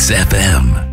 Mix FM.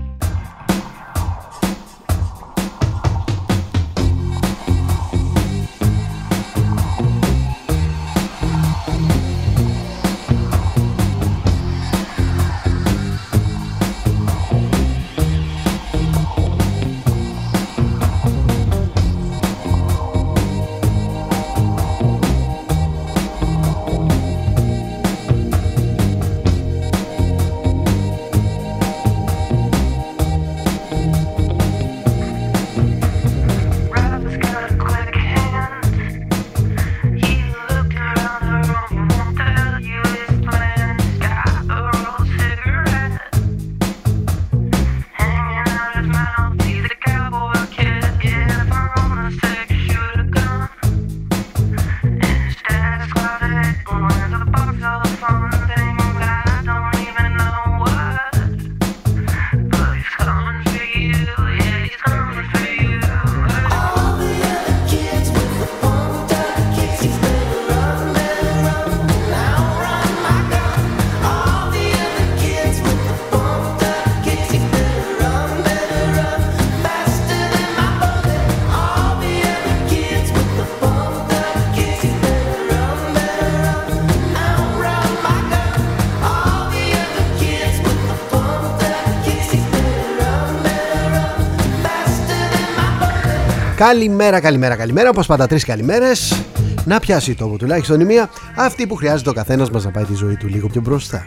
Καλημέρα, καλημέρα, καλημέρα. Όπως πάντα, τρεις καλημέρες. Να πιάσει τόπο τουλάχιστον η μία, αυτή που χρειάζεται ο καθένας μας να πάει τη ζωή του λίγο πιο μπροστά.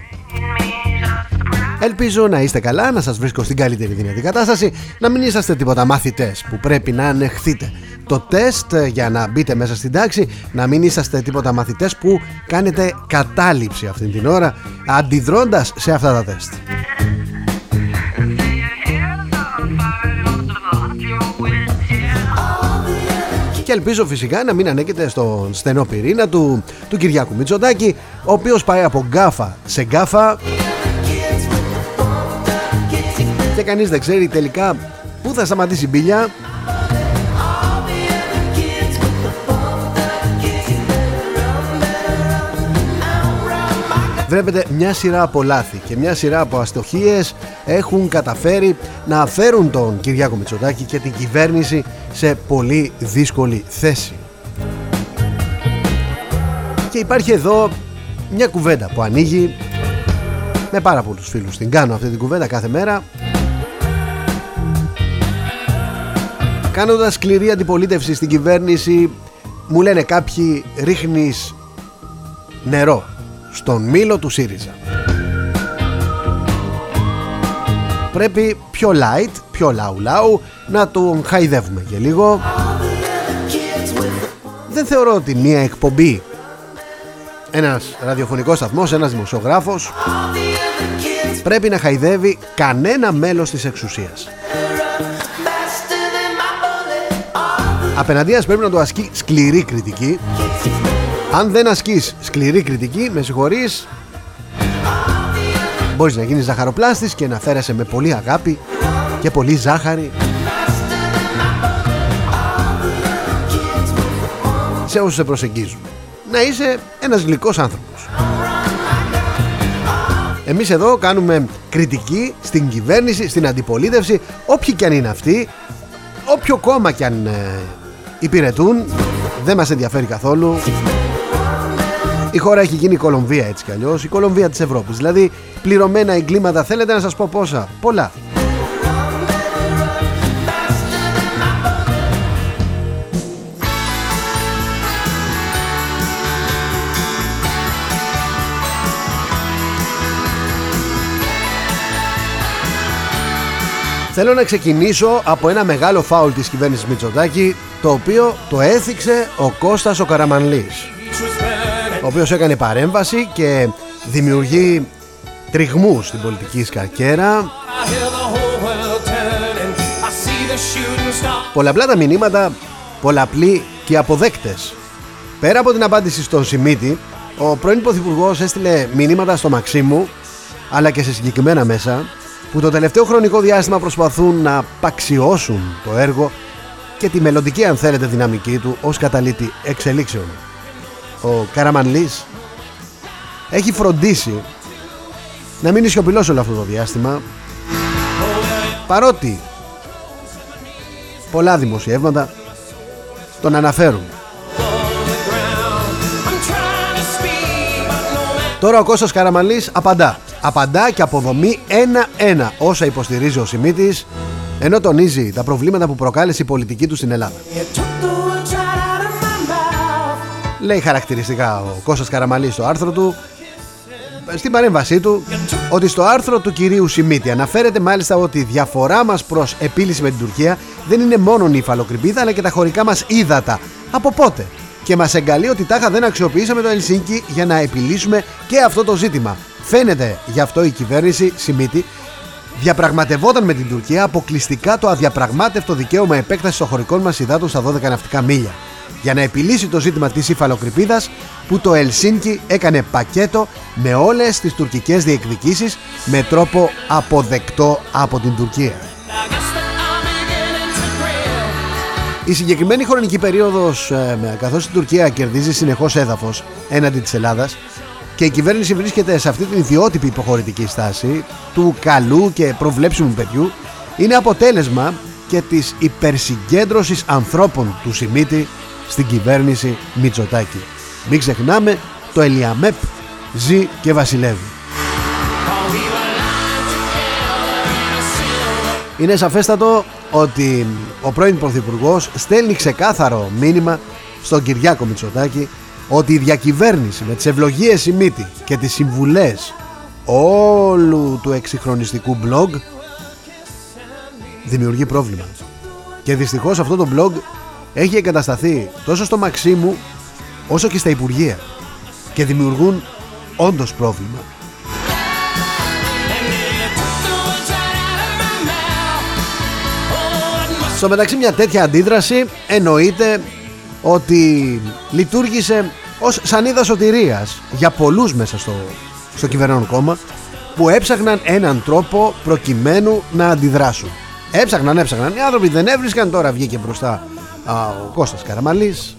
Ελπίζω να είστε καλά, να σας βρίσκω στην καλύτερη δυνατή κατάσταση, να μην είσαστε τίποτα μαθητές που πρέπει να ανεχθείτε το τεστ για να μπείτε μέσα στην τάξη, να μην είσαστε τίποτα μαθητές που κάνετε κατάληψη αυτή την ώρα αντιδρώντας σε αυτά τα τεστ. Και ελπίζω φυσικά να μην ανέκεται στον στενό πυρήνα του, του Κυριάκου Μητσοτάκη ο οποίος πάει από γκάφα σε γκάφα. Και κανείς δεν ξέρει τελικά πού θα σταματήσει η μπίλια Βλέπετε μια σειρά από λάθη και μια σειρά από αστοχίες έχουν καταφέρει να φέρουν τον Κυριάκο Μητσοτάκη και την κυβέρνηση σε πολύ δύσκολη θέση. Και υπάρχει εδώ μια κουβέντα που ανοίγει με πάρα πολλούς φίλους. Την κάνω αυτή την κουβέντα κάθε μέρα Κάνοντας σκληρή αντιπολίτευση στην κυβέρνηση. Μου λένε κάποιοι ρίχνεις νερό στον μήλο του ΣΥΡΙΖΑ. Πρέπει πιο light, πιο λαου λαου να τον χαϊδεύουμε και λίγο. Δεν θεωρώ ότι μια εκπομπή ένας ραδιοφωνικός σταθμός, ένας δημοσιογράφος πρέπει να χαϊδεύει κανένα μέλος της εξουσίας. Απέναντίας πρέπει να το ασκεί σκληρή κριτική αν δεν ασκείς σκληρή κριτική, με συγχωρείς, μπορείς να γίνεις ζαχαροπλάστης και να φέρεσαι με πολύ αγάπη και πολύ ζάχαρη σε όσους σε προσεγγίζουν. Να είσαι ένας γλυκός άνθρωπος. Εμείς εδώ κάνουμε κριτική στην κυβέρνηση, στην αντιπολίτευση, όποιοι κι αν είναι αυτοί, όποιο κόμμα κι αν ε, υπηρετούν, δεν μας ενδιαφέρει καθόλου. Η χώρα έχει γίνει η Κολομβία έτσι κι αλλιώς, η Κολομβία της Ευρώπης. Δηλαδή πληρωμένα εγκλήματα θέλετε να σας πω πόσα; Πολλά. Θέλω να ξεκινήσω από ένα μεγάλο φάουλ της κυβέρνησης Μητσοτάκη το οποίο το έθιξε ο Κώστας ο Καραμανλής ο οποίος έκανε παρέμβαση και δημιουργεί τριγμούς στην πολιτική σκαρκέρα Πολλαπλά τα μηνύματα, πολλαπλοί και αποδέκτες. Πέρα από την απάντηση στον Σιμίτη ο πρώην Πρωθυπουργός έστειλε μηνύματα στο Μαξίμου αλλά και σε συγκεκριμένα μέσα που το τελευταίο χρονικό διάστημα προσπαθούν να παξιώσουν το έργο και τη μελλοντική αν θέλετε δυναμική του ως καταλήτη εξελίξεων ο Καραμανλής έχει φροντίσει να μείνει σιωπηλός όλο αυτό το διάστημα παρότι πολλά δημοσιεύματα τον αναφέρουν. Τώρα ο Κώστας Καραμαλής απαντά. Απαντά και αποδομεί ένα-ένα όσα υποστηρίζει ο Σιμίτης ενώ τονίζει τα προβλήματα που προκάλεσε η πολιτική του στην Ελλάδα. Λέει χαρακτηριστικά ο Κώστας Καραμαλής στο άρθρο του στην παρέμβασή του ότι στο άρθρο του κυρίου Σιμίτη αναφέρεται μάλιστα ότι η διαφορά μας προς επίλυση με την Τουρκία δεν είναι μόνο η υφαλοκρηπίδα αλλά και τα χωρικά μας ύδατα. Από πότε; Και μας εγκαλεί ότι τάχα δεν αξιοποιήσαμε το Ελσίνκι για να επιλύσουμε και αυτό το ζήτημα. Φαίνεται γι' αυτό η κυβέρνηση Σιμίτη διαπραγματευόταν με την Τουρκία αποκλειστικά το αδιαπραγμάτευτο δικαίωμα επέκτασης των χωρικών μας υδάτων στα 12 ναυτικά μίλια. Για να επιλύσει το ζήτημα της υφαλοκρηπίδας που το Ελσίνκι έκανε πακέτο με όλες τις τουρκικές διεκδικήσεις με τρόπο αποδεκτό από την Τουρκία. Η συγκεκριμένη χρονική περίοδος ε, καθώς η Τουρκία κερδίζει συνεχώς έδαφος έναντι της Ελλάδας και η κυβέρνηση βρίσκεται σε αυτή την ιδιότυπη υποχωρητική στάση του καλού και προβλέψιμου παιδιού είναι αποτέλεσμα και της υπερσυγκέντρωσης ανθρώπων του Σιμίτη στην κυβέρνηση Μητσοτάκη. Μην ξεχνάμε το Ελιαμέπ ζει και βασιλεύει. Είναι σαφέστατο ότι ο πρώην Πρωθυπουργός στέλνει ξεκάθαρο μήνυμα στον Κυριάκο Μητσοτάκη ότι η διακυβέρνηση με τις ευλογίες Σιμίτη και τις συμβουλές όλου του εξυγχρονιστικού blog δημιουργεί πρόβλημα. Και δυστυχώς αυτό το blog έχει εγκατασταθεί τόσο στο Μαξίμου όσο και στα Υπουργεία και δημιουργούν όντως πρόβλημα. Στο μεταξύ μια τέτοια αντίδραση εννοείται ότι λειτουργήσε ως σανίδα σωτηρίας για πολλούς μέσα στο, στο κυβερνόν κόμμα που έψαχναν έναν τρόπο προκειμένου να αντιδράσουν. Έψαχναν, έψαχναν. Οι άνθρωποι δεν έβρισκαν, τώρα βγήκε μπροστά α, ο Κώστας Καραμαλής.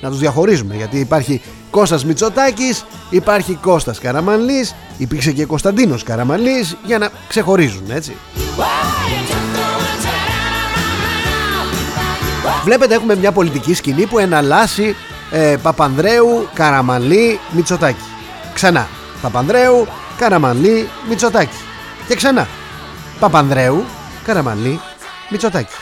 Να τους διαχωρίζουμε γιατί υπάρχει Κώστας Μητσοτάκης, υπάρχει Κώστας Καραμαλής, υπήρξε και Κωνσταντίνος Καραμαλής για να ξεχωρίζουν έτσι. Βλέπετε έχουμε μια πολιτική σκηνή που εναλλάσσει ε, Παπανδρέου, Καραμαλή, Μητσοτάκη. Ξανά. Παπανδρέου, Καραμαλή, Μητσοτάκη. Και ξανά. Παπανδρέου, Καραμαλή, Μητσοτάκη.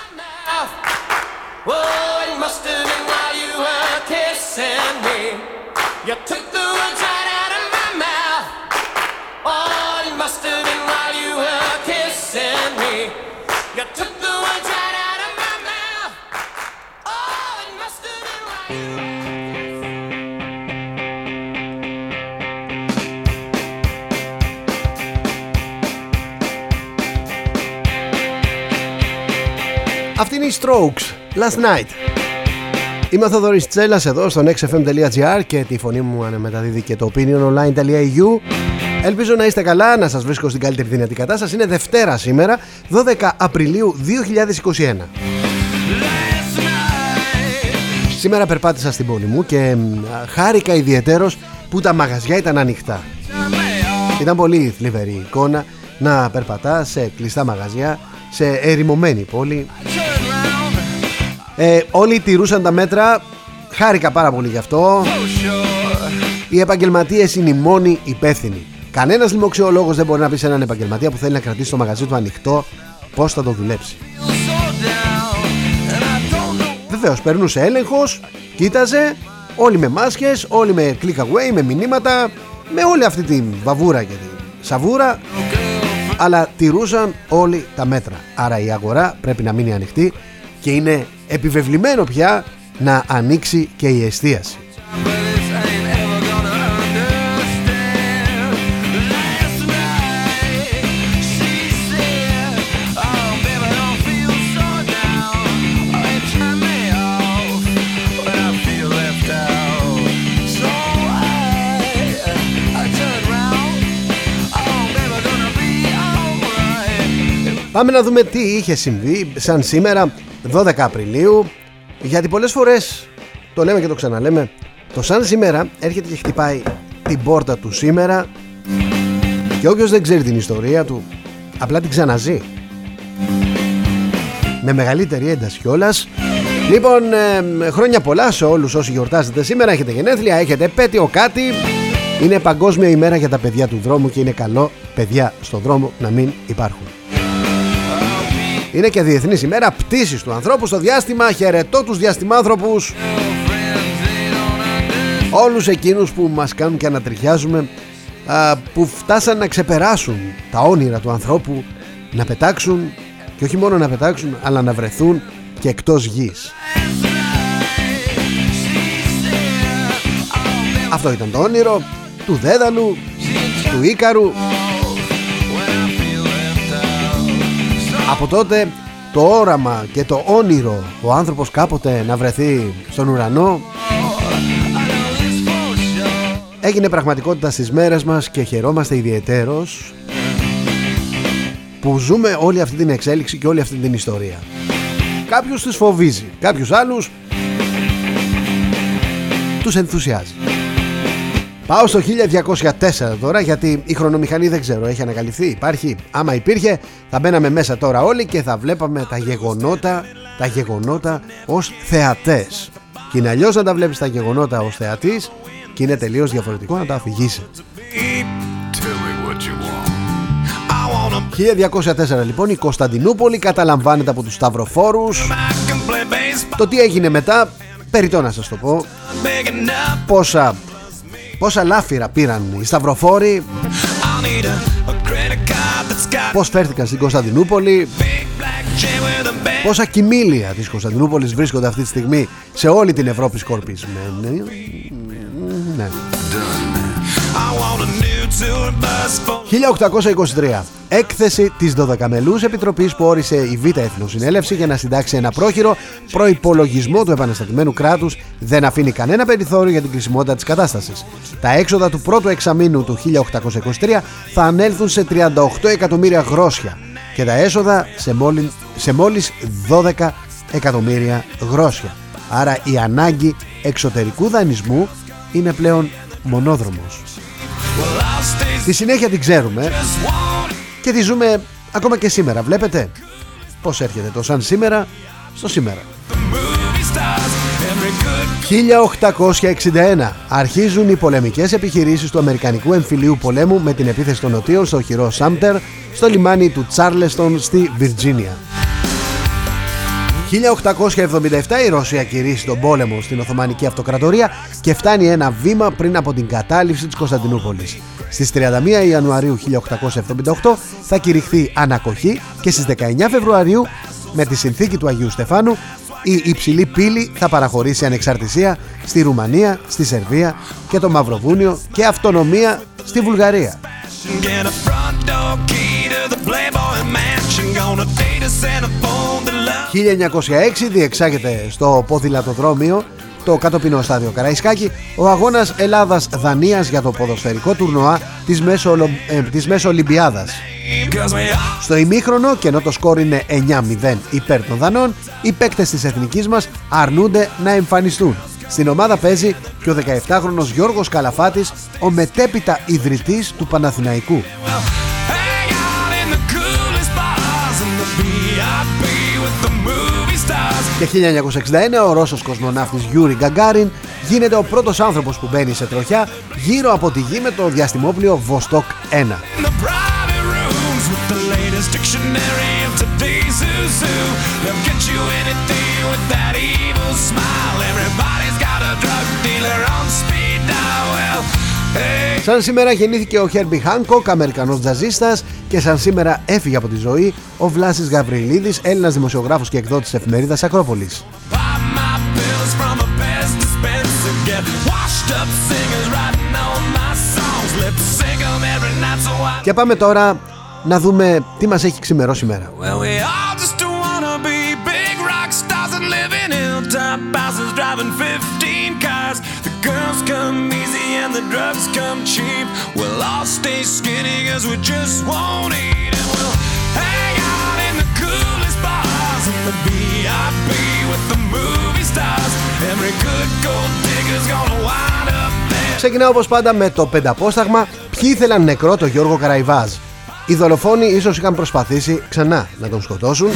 Αυτή είναι η Strokes, Last Night. Είμαι ο Θοδωρής Τσέλας εδώ στο nextfm.gr και τη φωνή μου αναμεταδίδει και το opiniononline.eu Ελπίζω να είστε καλά, να σας βρίσκω στην καλύτερη δυνατή κατάσταση. Είναι Δευτέρα σήμερα, 12 Απριλίου 2021. Σήμερα περπάτησα στην πόλη μου και χάρηκα ιδιαιτέρως που τα μαγαζιά ήταν ανοιχτά. Ήταν πολύ θλιβερή εικόνα να περπατάς σε κλειστά μαγαζιά, σε ερημωμένη πόλη ε, όλοι τηρούσαν τα μέτρα. Χάρηκα πάρα πολύ γι' αυτό. Οι επαγγελματίες είναι οι μόνοι υπεύθυνοι. Κανένας λοιμοξιολόγος δεν μπορεί να πει σε έναν επαγγελματία που θέλει να κρατήσει το μαγαζί του ανοιχτό πώς θα το δουλέψει. Βεβαίως, περνούσε έλεγχος, κοίταζε, όλοι με μάσκες, όλοι με click away, με μηνύματα, με όλη αυτή την βαβούρα και την σαβούρα, αλλά τηρούσαν όλοι τα μέτρα. Άρα η αγορά πρέπει να μείνει ανοιχτή και είναι επιβεβλημένο πια να ανοίξει και η εστίαση. Πάμε να δούμε τι είχε συμβεί σαν σήμερα 12 Απριλίου γιατί πολλές φορές το λέμε και το ξαναλέμε το σαν σήμερα έρχεται και χτυπάει την πόρτα του σήμερα και όποιος δεν ξέρει την ιστορία του απλά την ξαναζεί με μεγαλύτερη ένταση κιόλας. Λοιπόν, ε, χρόνια πολλά σε όλους όσοι γιορτάζετε σήμερα. Έχετε γενέθλια, έχετε επέτειο κάτι. Είναι παγκόσμια ημέρα για τα παιδιά του δρόμου και είναι καλό παιδιά στον δρόμο να μην υπάρχουν. Είναι και διεθνής ημέρα πτήσης του ανθρώπου στο διάστημα. Χαιρετώ τους διαστημάνθρωπους. Όλους εκείνους που μας κάνουν και ανατριχιάζουμε που φτάσαν να ξεπεράσουν τα όνειρα του ανθρώπου να πετάξουν και όχι μόνο να πετάξουν αλλά να βρεθούν και εκτός γης. Αυτό ήταν το όνειρο του Δέδαλου, του Ίκαρου. Από τότε το όραμα και το όνειρο ο άνθρωπος κάποτε να βρεθεί στον ουρανό έγινε πραγματικότητα στις μέρες μας και χαιρόμαστε ιδιαιτέρως που ζούμε όλη αυτή την εξέλιξη και όλη αυτή την ιστορία. Κάποιους τους φοβίζει, κάποιους άλλους τους ενθουσιάζει. Πάω στο 1204 τώρα γιατί η χρονομηχανή δεν ξέρω έχει ανακαλυφθεί, υπάρχει. Άμα υπήρχε θα μπαίναμε μέσα τώρα όλοι και θα βλέπαμε τα γεγονότα, τα γεγονότα ως θεατές. Και είναι αλλιώς να τα βλέπεις τα γεγονότα ως θεατής και είναι τελείως διαφορετικό να τα αφηγήσει. 1204 λοιπόν η Κωνσταντινούπολη καταλαμβάνεται από τους Σταυροφόρους Το τι έγινε μετά Περιτώ να σας το πω Πόσα Πόσα λάφυρα πήραν οι Σταυροφόροι. Πώς φέρθηκαν στην Κωνσταντινούπολη. Πόσα κοιμήλια της Κωνσταντινούπολης βρίσκονται αυτή τη στιγμή Σε όλη την Ευρώπη σκορπισμένη. Ναι 1823 Έκθεση της 12μελούς Επιτροπής που όρισε η Β' Εθνοσυνέλευση για να συντάξει ένα πρόχειρο προϋπολογισμό του επαναστατημένου κράτους δεν αφήνει κανένα περιθώριο για την κρισιμότητα της κατάστασης. Τα έξοδα του πρώτου εξαμήνου του 1823 θα ανέλθουν σε 38 εκατομμύρια γρόσια και τα έσοδα σε, μόλι, σε μόλις 12 εκατομμύρια γρόσια. Άρα η ανάγκη εξωτερικού δανεισμού είναι πλέον μονόδρομος. Τη συνέχεια την ξέρουμε και τη ζούμε ακόμα και σήμερα. Βλέπετε πώς έρχεται το σαν σήμερα στο σήμερα. 1861 αρχίζουν οι πολεμικές επιχειρήσεις του Αμερικανικού εμφυλίου πολέμου με την επίθεση των νοτίων στο χειρό Σάμπτερ στο λιμάνι του Τσάρλεστον στη Βιρτζίνια. 1877 η Ρωσία κηρύσσει τον πόλεμο στην Οθωμανική Αυτοκρατορία και φτάνει ένα βήμα πριν από την κατάληψη της Κωνσταντινούπολης. Στις 31 Ιανουαρίου 1878 θα κηρυχθεί ανακοχή και στις 19 Φεβρουαρίου με τη συνθήκη του Αγίου Στεφάνου η υψηλή πύλη θα παραχωρήσει ανεξαρτησία στη Ρουμανία, στη Σερβία και το Μαυροβούνιο και αυτονομία στη Βουλγαρία. 1906 διεξάγεται στο ποδηλατοδρόμιο το κατοπινό στάδιο Καραϊσκάκη ο αγώνας Ελλάδας-Δανίας για το ποδοσφαιρικό τουρνουά της, Μέσο, ε, της Μεσολυμπιάδας. Στο ημίχρονο και ενώ το σκόρ είναι 9-0 υπέρ των Δανών οι παίκτες της εθνικής μας αρνούνται να εμφανιστούν. Στην ομάδα παίζει και ο 17χρονος Γιώργος Καλαφάτης ο μετέπειτα ιδρυτής του Παναθηναϊκού. Και 1961 ο Ρώσος κοσμοναύτης Γιούρι Γκαγκάριν γίνεται ο πρώτος άνθρωπος που μπαίνει σε τροχιά γύρω από τη γη με το διαστημόπλιο Vostok 1. Σαν σήμερα γεννήθηκε ο Χέρμπι Χάνκοκ, Αμερικανός τζαζίστας και σαν σήμερα έφυγε από τη ζωή ο Βλάσης Γαβριλίδης, Έλληνας δημοσιογράφος και εκδότης εφημερίδας Ακρόπολης. Και πάμε τώρα να δούμε τι μας έχει ξημερώσει σήμερα. girls come easy and the drugs come cheap. We'll all stay skinny cause we just won't eat. And we'll hang out in the coolest bars in the VIP with the movie stars. Every good gold digger's gonna wind up there. Ξεκινάω όπως πάντα με το πενταπόσταγμα Ποιοι ήθελαν νεκρό το Γιώργο Καραϊβάζ Οι δολοφόνοι ίσως είχαν προσπαθήσει ξανά να τον σκοτώσουν.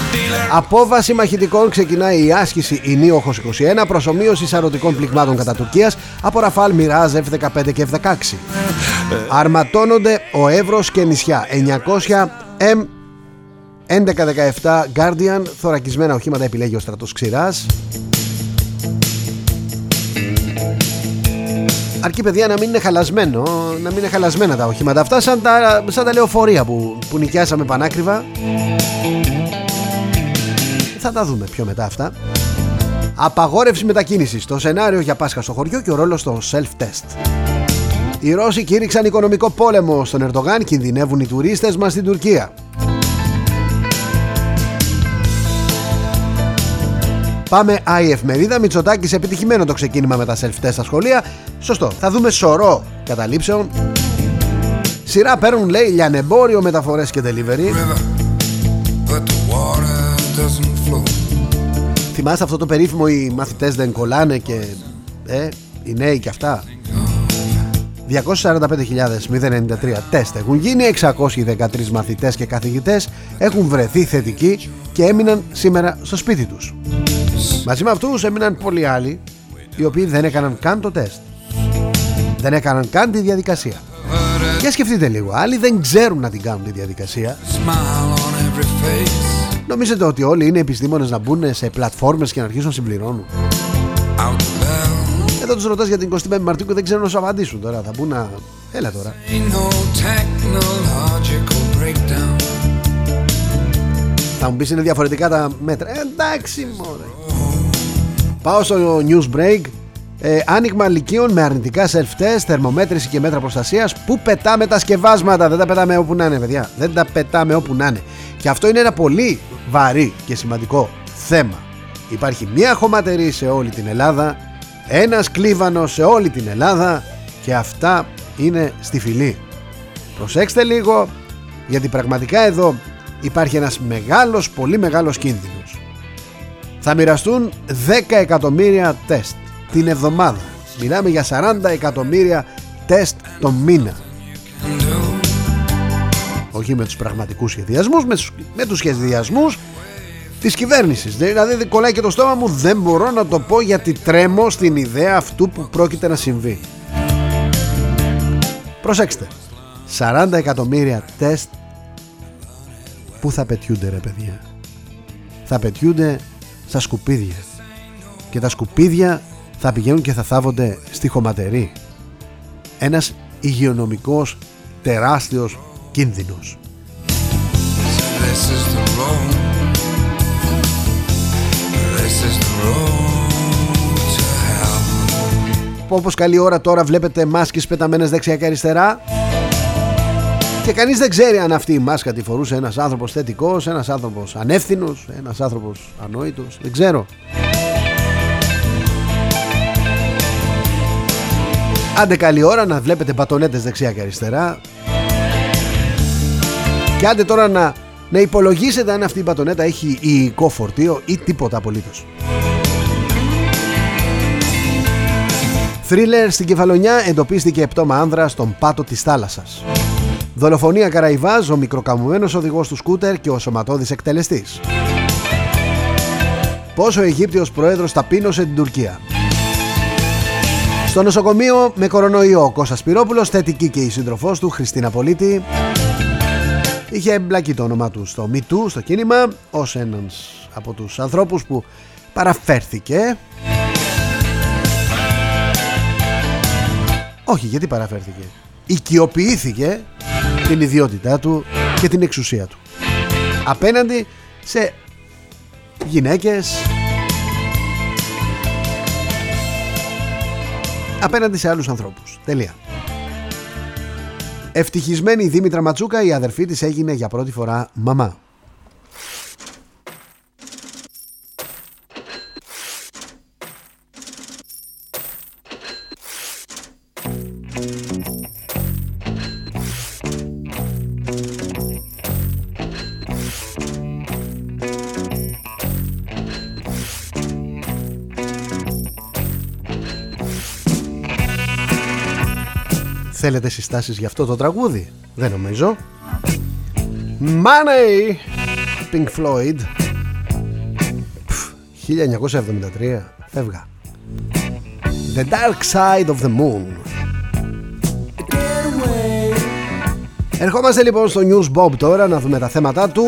Απόβαση μαχητικών ξεκινάει η άσκηση η Νίοχος 21 προσωμείωση σαρωτικών πληγμάτων κατά Τουρκίας από Ραφάλ Μοιράζ F-15 και F-16. Αρματώνονται ο Εύρος και νησιά 900 M 11-17 Guardian θωρακισμένα οχήματα επιλέγει ο στρατός Ξηράς Αρκεί παιδιά να μην είναι χαλασμένο Να μην είναι χαλασμένα τα οχήματα αυτά Σαν τα, σαν τα λεωφορεία που, που νοικιάσαμε πανάκριβα. Θα τα δούμε πιο μετά αυτά. Απαγόρευση μετακίνησης. Το σενάριο για Πάσχα στο χωριό και ο ρόλος των self-test. Οι Ρώσοι κήρυξαν οικονομικό πόλεμο στον Ερντογάν Κινδυνεύουν οι τουρίστες μας στην Τουρκία Πάμε η εφημερίδα. Μητσοτάκης επιτυχημένο το ξεκίνημα με τα self-test στα σχολεία. Σωστό. Θα δούμε σωρό καταλήψεων. Σειρά παίρνουν λέει λιανεμπόριο, μεταφορές και delivery. Θυμάστε αυτό το περίφημο οι μαθητές δεν κολλάνε και ε, οι νέοι και αυτά; 245.093 τεστ έχουν γίνει, 613 μαθητές και καθηγητές έχουν βρεθεί θετικοί και έμειναν σήμερα στο σπίτι τους. Μαζί με αυτούς έμειναν πολλοί άλλοι οι οποίοι δεν έκαναν καν το τεστ. Δεν έκαναν καν τη διαδικασία. Για σκεφτείτε λίγο, άλλοι δεν ξέρουν να την κάνουν τη διαδικασία. Νομίζετε ότι όλοι είναι επιστήμονες να μπουν σε πλατφόρμες και να αρχίσουν να συμπληρώνουν; Εδώ τους ρωτάς για την 25η Μαρτίου και δεν ξέρουν να σου απαντήσουν τώρα. Θα μπουν να... Έλα τώρα. Θα μου πεις είναι διαφορετικά τα μέτρα. Ε, εντάξει μωρέ. Πάω στο news break. Ε, άνοιγμα λυκείων με αρνητικά self-test, θερμομέτρηση και μέτρα προστασίας. Πού πετάμε τα σκευάσματα, δεν τα πετάμε όπου να είναι, παιδιά. Δεν τα πετάμε όπου να είναι. Και αυτό είναι ένα πολύ βαρύ και σημαντικό θέμα. Υπάρχει μία χωματερή σε όλη την Ελλάδα, ένας κλίβανος σε όλη την Ελλάδα και αυτά είναι στη φυλή. Προσέξτε λίγο γιατί πραγματικά εδώ υπάρχει ένας μεγάλος, πολύ μεγάλος κίνδυνος. Θα μοιραστούν 10 εκατομμύρια τεστ την εβδομάδα. Μιλάμε για 40 εκατομμύρια τεστ το μήνα. Όχι με τους πραγματικούς σχεδιασμούς, με τους, με τους σχεδιασμούς της κυβέρνησης. Δηλαδή κολλάει και το στόμα μου, δεν μπορώ να το πω γιατί τρέμω στην ιδέα αυτού που πρόκειται να συμβεί. Προσέξτε, 40 εκατομμύρια τεστ Πού θα πετιούνται ρε παιδιά; Θα πετιούνται στα σκουπίδια. Και τα σκουπίδια θα πηγαίνουν και θα θάβονται στη χωματερή. Ένας υγειονομικός τεράστιος κίνδυνος. Όπως καλή ώρα τώρα βλέπετε μάσκες πεταμένες δεξιά και αριστερά και κανείς δεν ξέρει αν αυτή η μάσκα τη φορούσε ένας άνθρωπος θετικός, ένας άνθρωπος ανεύθυνος, ένας άνθρωπος ανόητος, δεν ξέρω. Άντε καλή ώρα να βλέπετε μπατονέτες δεξιά και αριστερά και άντε τώρα να, να υπολογίσετε αν αυτή η μπατονέτα έχει υλικό φορτίο ή τίποτα απολύτως. Θρίλερ στην Κεφαλονιά εντοπίστηκε πτώμα άνδρα στον πάτο της θάλασσας. Δολοφονία Καραϊβάζ, ο μικροκαμουμένος οδηγός του σκούτερ και ο σωματώδης εκτελεστής. Πόσο ο Αιγύπτιος πρόεδρος ταπείνωσε την Τουρκία. Στο νοσοκομείο με κορονοϊό ο Κώστας Σπυρόπουλος, θετική και η σύντροφός του Χριστίνα Πολίτη. Είχε εμπλακεί το όνομα του στο MeToo, στο κίνημα, ως ένας από τους ανθρώπους που παραφέρθηκε. Όχι, γιατί παραφέρθηκε. Οικειοποιήθηκε την ιδιότητά του και την εξουσία του. Απέναντι σε γυναίκες. Απέναντι σε άλλους ανθρώπους. Τελεία. Ευτυχισμένη η Δήμητρα Ματσούκα η αδερφή της έγινε για πρώτη φορά μαμά Θέλετε συστάσεις για αυτό το τραγούδι; Δεν νομίζω. Money Pink Floyd. 1973 Φεύγα. The Dark Side of the Moon. Ερχόμαστε λοιπόν στο News Bob τώρα να δούμε τα θέματα του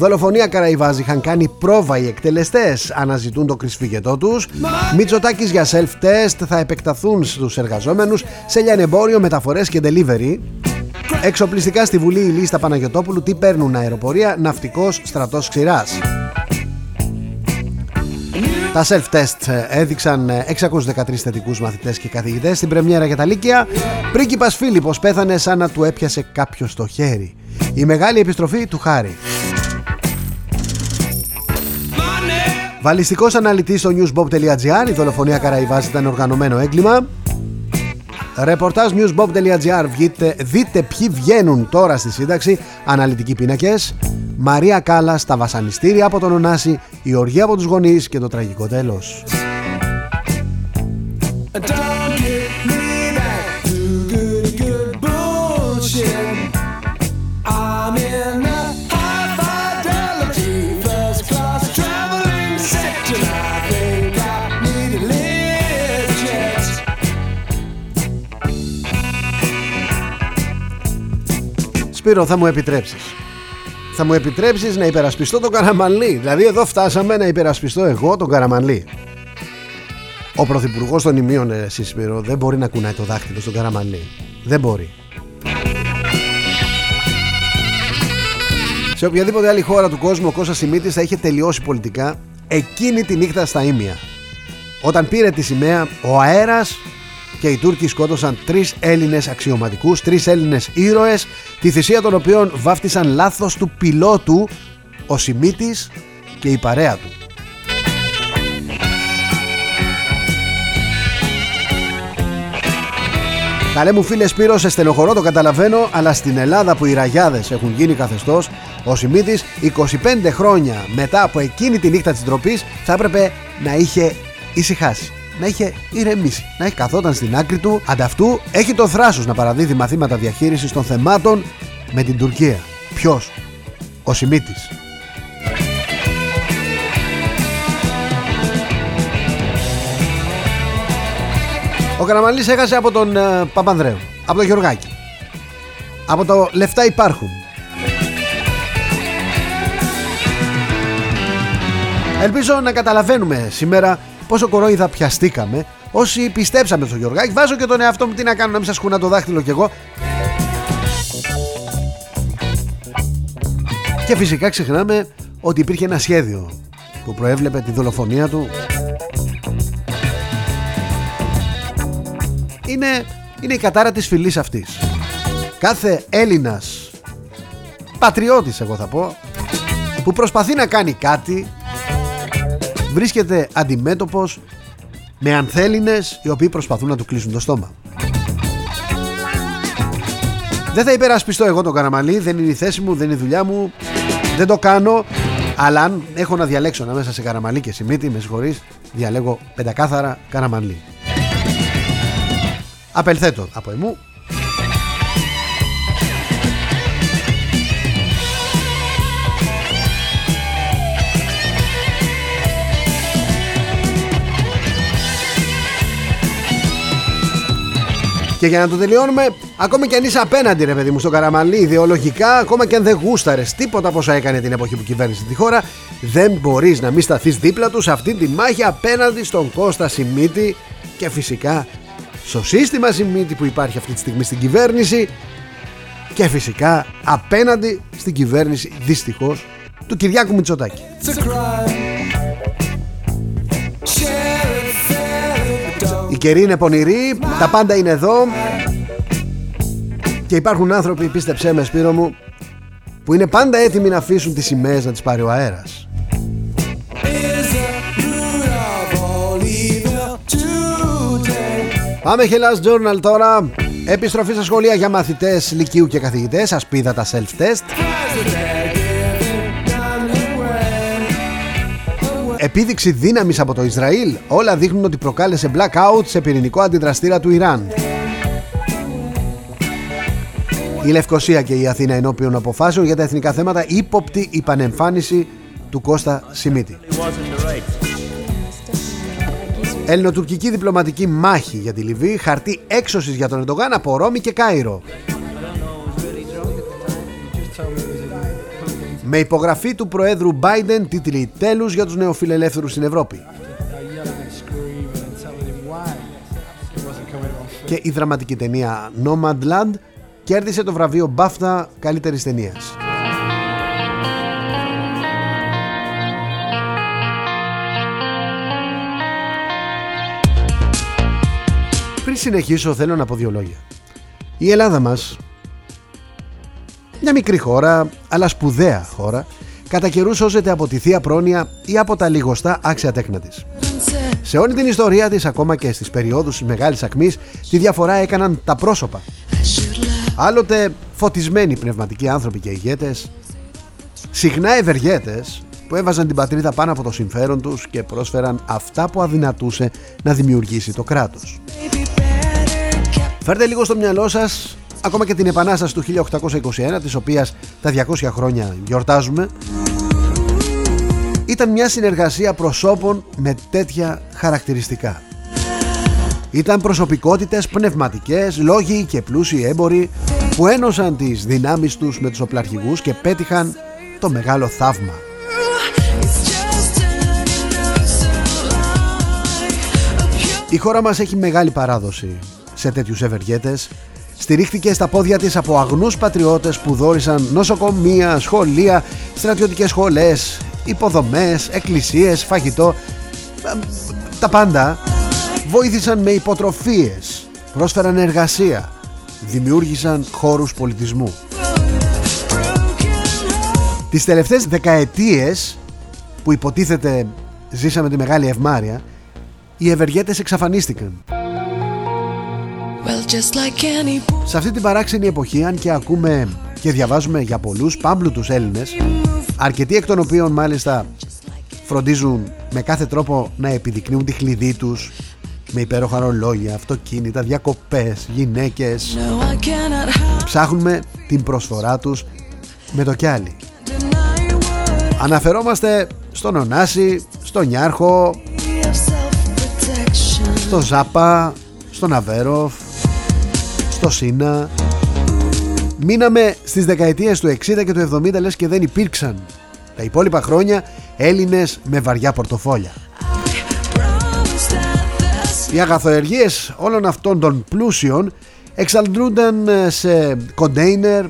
Δολοφονία Καραϊβάζ είχαν κάνει πρόβα οι εκτελεστές. Αναζητούν το κρυσφυγετό τους. Μητσοτάκης για self-test θα επεκταθούν στους εργαζόμενους σε λιανεμπόριο, μεταφορές και delivery. Εξοπλιστικά στη Βουλή η λίστα Παναγιωτόπουλου τι παίρνουν αεροπορία, ναυτικός, στρατός ξηράς. Τα self-test έδειξαν 613 θετικούς μαθητές και καθηγητές στην πρεμιέρα για τα Λύκεια. Πρίγκιπας Φίλιππος πέθανε σαν να του έπιασε κάποιος στο χέρι. Η μεγάλη επιστροφή του Χάρη. Βαλιστικός αναλυτής στο newsbob.gr Η δολοφονία Καραϊβάς ήταν οργανωμένο έγκλημα. Ρεπορτάζ newsbob.gr Δείτε ποιοι βγαίνουν τώρα στη σύνταξη Αναλυτικοί πίνακες. Μαρία Κάλα στα βασανιστήρια από τον Ωνάση Η οργή από τους γονείς και το τραγικό τέλος Σπύρο θα μου επιτρέψεις. Θα μου επιτρέψεις να υπερασπιστώ τον Καραμανλή Δηλαδή εδώ φτάσαμε να υπερασπιστώ εγώ τον Καραμανλή Ο Πρωθυπουργός των Ιμίων εσύ Σπύρο Δεν μπορεί να κουνάει το δάχτυλο στον Καραμανλή Δεν μπορεί. Σε οποιαδήποτε άλλη χώρα του κόσμου ο Κώστας Σιμίτης θα είχε τελειώσει πολιτικά εκείνη τη νύχτα στα Ήμια. Όταν πήρε τη σημαία, ο αέρας και οι Τούρκοι σκότωσαν τρεις Έλληνες αξιωματικούς, τρεις Έλληνες ήρωες, τη θυσία των οποίων βάφτισαν λάθος του πιλότου, ο Σιμίτης και η παρέα του. Καλέ μου φίλε Σπύρο, σε στενοχωρώ το καταλαβαίνω, αλλά στην Ελλάδα που οι ραγιάδες έχουν γίνει καθεστώς, ο Σιμίτης 25 χρόνια μετά από εκείνη τη νύχτα της ντροπής θα έπρεπε να είχε ησυχάσει να είχε ηρεμήσει, να έχει καθόταν στην άκρη του. Ανταυτού έχει το θράσος να παραδίδει μαθήματα διαχείρισης των θεμάτων με την Τουρκία. Ποιος, ο Σιμίτης. Ο Καραμαλής έχασε από τον uh, Παπανδρέου, από τον Γιωργάκη. Από το λεφτά υπάρχουν. Ελπίζω να καταλαβαίνουμε σήμερα πόσο κορόιδα πιαστήκαμε. Όσοι πιστέψαμε στο Γιωργάκη, βάζω και τον εαυτό μου τι να κάνω, να μην σας χούνα το δάχτυλο κι εγώ. Και φυσικά ξεχνάμε ότι υπήρχε ένα σχέδιο που προέβλεπε τη δολοφονία του. Είναι, είναι η κατάρα της φυλής αυτής. Κάθε Έλληνας πατριώτης εγώ θα πω που προσπαθεί να κάνει κάτι βρίσκεται αντιμέτωπος με ανθέλινες οι οποίοι προσπαθούν να του κλείσουν το στόμα. Δεν θα υπερασπιστώ εγώ τον Καραμαλή, δεν είναι η θέση μου, δεν είναι η δουλειά μου, δεν το κάνω. Αλλά αν έχω να διαλέξω ανάμεσα σε Καραμαλή και Σιμίτη, με συγχωρείς, διαλέγω πεντακάθαρα Καραμαλή. Απελθέτω από εμού Και για να το τελειώνουμε, ακόμα και αν είσαι απέναντι, ρε παιδί μου, στον Καραμαλή, ιδεολογικά, ακόμα και αν δεν γούσταρες τίποτα από όσα έκανε την εποχή που κυβέρνησε τη χώρα, δεν μπορείς να μην σταθείς δίπλα τους σε αυτή τη μάχη απέναντι στον Κώστα Σιμίτη και φυσικά στο σύστημα Σιμίτη που υπάρχει αυτή τη στιγμή στην κυβέρνηση και φυσικά απέναντι στην κυβέρνηση δυστυχώς του Κυριάκου Μητσοτάκη. Η καιρή είναι πονηρή, τα πάντα είναι εδώ. Και υπάρχουν άνθρωποι, πίστεψέ με Σπύρο μου, που είναι πάντα έτοιμοι να αφήσουν τις σημαίες να τις πάρει ο αέρας. Πάμε Hellas Journal τώρα. Επιστροφή στα σχολεία για μαθητές λυκείου και καθηγητές Ασπίδα τα self-test Επίδειξη δύναμης από το Ισραήλ Όλα δείχνουν ότι προκάλεσε blackout σε πυρηνικό αντιδραστήρα του Ιράν Η Λευκοσία και η Αθήνα ενώπιον αποφάσεων για τα εθνικά θέματα ύποπτη η πανεμφάνιση του Κώστα Σιμίτη. Ελληνοτουρκική διπλωματική μάχη για τη Λιβύη, χαρτί έξωσης για τον Ερντογάν από Ρώμη και Κάιρο. Με υπογραφή του Προέδρου Biden τίτλοι τέλους για τους νεοφιλελεύθερους στην Ευρώπη. Και η δραματική ταινία Nomadland κέρδισε το βραβείο BAFTA καλύτερης ταινίας. Πριν συνεχίσω θέλω να πω δύο λόγια. Η Ελλάδα μας, μια μικρή χώρα, αλλά σπουδαία χώρα, κατά καιρούς σώζεται από τη θεία πρόνοια ή από τα λιγοστά άξια τέκνα της. Σε όλη την ιστορία της, ακόμα και στις περιόδους της μεγάλης ακμής, τη διαφορά έκαναν τα πρόσωπα. Άλλοτε φωτισμένοι πνευματικοί άνθρωποι και ηγέτες, συχνά ευεργέτες που έβαζαν την πατρίδα πάνω από το συμφέρον τους και πρόσφεραν αυτά που αδυνατούσε να δημιουργήσει το κράτος. Φέρτε λίγο στο μυαλό σας ακόμα και την επανάσταση του 1821 της οποίας τα 200 χρόνια γιορτάζουμε ήταν μια συνεργασία προσώπων με τέτοια χαρακτηριστικά. Ήταν προσωπικότητες πνευματικές, λόγοι και πλούσιοι έμποροι που ένωσαν τις δυνάμεις τους με τους οπλαρχηγούς και πέτυχαν το μεγάλο θαύμα. Η χώρα μας έχει μεγάλη παράδοση σε τέτοιους ευεργέτες στηρίχθηκε στα πόδια της από αγνούς πατριώτες που δόρισαν νοσοκομεία, σχολεία, στρατιωτικές σχολές, υποδομές, εκκλησίες, φαγητό, τα πάντα βοήθησαν με υποτροφίες, πρόσφεραν εργασία, δημιούργησαν χώρους πολιτισμού. Τις τελευταίες δεκαετίες που υποτίθεται ζήσαμε τη μεγάλη ευμάρεια, οι ευεργέτες εξαφανίστηκαν. Σε αυτή την παράξενη εποχή, αν και ακούμε και διαβάζουμε για πολλούς πάμπλουτους Έλληνες, αρκετοί εκ των οποίων μάλιστα φροντίζουν με κάθε τρόπο να επιδεικνύουν τη χλειδί τους με υπέροχα ρολόγια, αυτοκίνητα, διακοπές, γυναίκες. Ψάχνουμε την προσφορά τους με το κιάλι αναφερόμαστε στον Ωνάση, στον Νιάρχο στο Ζάπα, στον Αβέροφ στο Σίνα Μείναμε στις δεκαετίες του 60 και του 70 λες και δεν υπήρξαν τα υπόλοιπα χρόνια Έλληνες με βαριά πορτοφόλια. Οι αγαθοεργίες όλων αυτών των πλούσιων εξαντλούνταν ε, σε κοντέινερ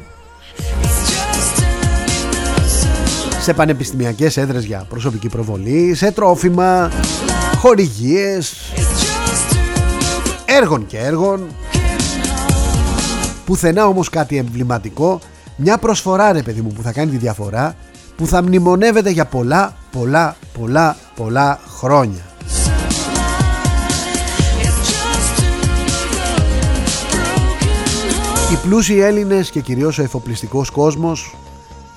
σε πανεπιστημιακές έδρες για προσωπική προβολή, σε τρόφιμα, χορηγίες, έργων και έργων Πουθενά όμως κάτι εμβληματικό. Μια προσφορά ρε παιδί μου που θα κάνει τη διαφορά Που θα μνημονεύεται για πολλά πολλά πολλά πολλά χρόνια. Οι πλούσιοι Έλληνες και κυρίως ο εφοπλιστικός κόσμος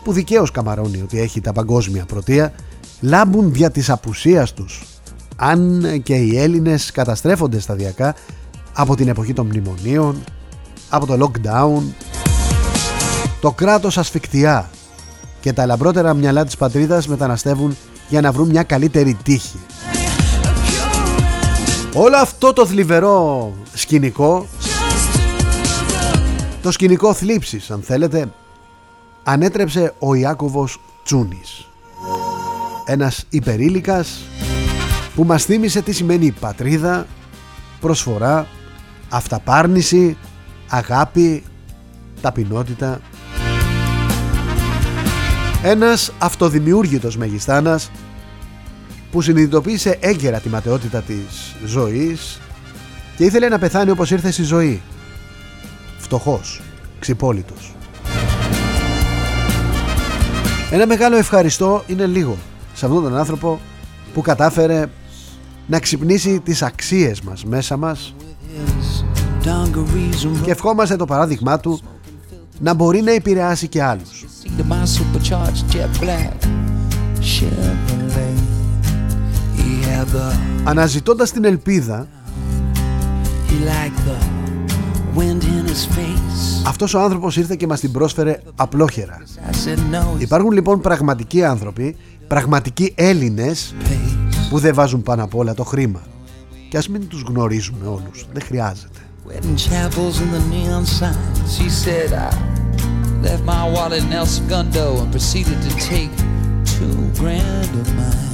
που δικαίως καμαρώνει ότι έχει τα παγκόσμια πρωτεία λάμπουν δια της απουσίας τους. Αν και οι Έλληνες καταστρέφονται σταδιακά από την εποχή των μνημονίων από το lockdown. Το κράτος ασφικτιά. Και τα λαμπρότερα μυαλά της πατρίδας μεταναστεύουν για να βρουν μια καλύτερη τύχη. Όλο αυτό το θλιβερό σκηνικό το σκηνικό θλίψης αν θέλετε ανέτρεψε ο Ιάκωβος Τσούνης. Ένας υπερήλικας που μας θύμισε τι σημαίνει πατρίδα, προσφορά, αυταπάρνηση αγάπη, ταπεινότητα. Ένας αυτοδημιούργητος μεγιστάνας που συνειδητοποίησε έγκαιρα τη ματαιότητα της ζωής και ήθελε να πεθάνει όπως ήρθε στη ζωή. Φτωχός, ξυπόλυτος. Ένα μεγάλο ευχαριστώ είναι λίγο σε αυτόν τον άνθρωπο που κατάφερε να ξυπνήσει τις αξίες μας μέσα μας και ευχόμαστε το παράδειγμά του να μπορεί να επηρεάσει και άλλους. Αναζητώντας την ελπίδα Αυτός ο άνθρωπος ήρθε και μας την πρόσφερε απλόχερα. Υπάρχουν λοιπόν πραγματικοί άνθρωποι Πραγματικοί Έλληνες Που δεν βάζουν πάνω απ' όλα το χρήμα. Και ας μην τους γνωρίζουμε όλους Δεν χρειάζεται Left my wallet in El Segundo and proceeded to take two grand of mine.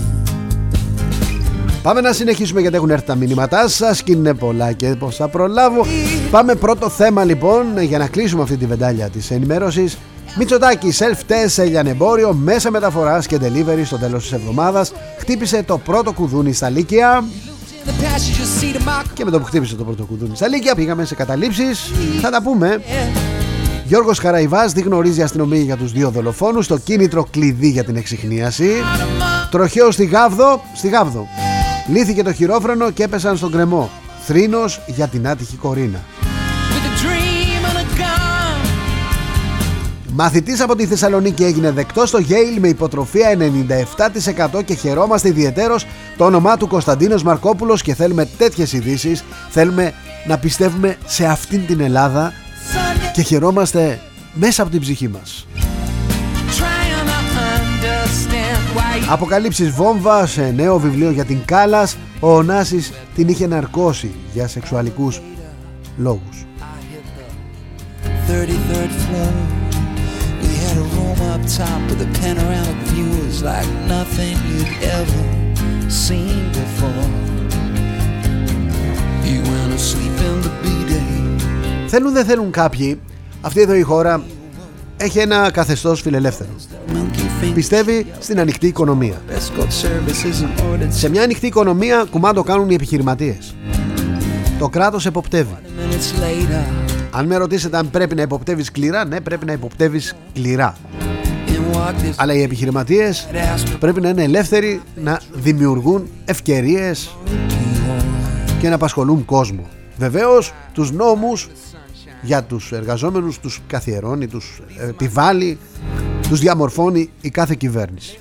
Πάμε να συνεχίσουμε γιατί έχουν έρθει τα μηνύματά σας και είναι πολλά και πώς θα προλάβω. Πάμε πρώτο θέμα λοιπόν για να κλείσουμε αυτή τη βεντάλια της ενημέρωσης. Μητσοτάκη self-test σε λιανεμπόριο, μέσα μεταφοράς και delivery στο τέλος της εβδομάδας. Χτύπησε το πρώτο κουδούνι στα Λύκεια. Και με το που χτύπησε το πρώτο κουδούνι στα Λύκεια πήγαμε σε καταλήψεις. Θα τα πούμε. Γιώργος Καραϊβάς δεν γνωρίζει αστυνομία για τους δύο δολοφόνους Το κίνητρο κλειδί για την εξυχνίαση Τροχαίο στη Γάβδο Στη Γάβδο Λύθηκε το χειρόφρονο και έπεσαν στον κρεμό Θρήνος για την άτυχη Κορίνα Μαθητής από τη Θεσσαλονίκη έγινε δεκτός στο Γέιλ με υποτροφία 97% και χαιρόμαστε ιδιαιτέρως το όνομά του Κωνσταντίνος Μαρκόπουλος και θέλουμε τέτοιες ειδήσεις. θέλουμε να πιστεύουμε σε αυτήν την Ελλάδα και χαιρόμαστε μέσα από την ψυχή μας. Αποκαλύψεις βόμβα σε νέο βιβλίο για την Κάλας Ο Ωνάσης την είχε ναρκώσει για σεξουαλικούς λόγους Θέλουν δεν θέλουν κάποιοι. Αυτή εδώ η χώρα έχει ένα καθεστώς φιλελεύθερο. Πιστεύει στην ανοιχτή οικονομία. Σε μια ανοιχτή οικονομία κουμάντο κάνουν οι επιχειρηματίες. Το κράτος εποπτεύει. Αν με ρωτήσετε αν πρέπει να υποπτεύει σκληρά Ναι πρέπει να υποπτεύει σκληρά αλλά οι επιχειρηματίες πρέπει να είναι ελεύθεροι να δημιουργούν ευκαιρίες και να απασχολούν κόσμο. Βεβαίως τους νόμους για τους εργαζόμενους τους καθιερώνει, τους επιβάλλει, τους διαμορφώνει η κάθε κυβέρνηση.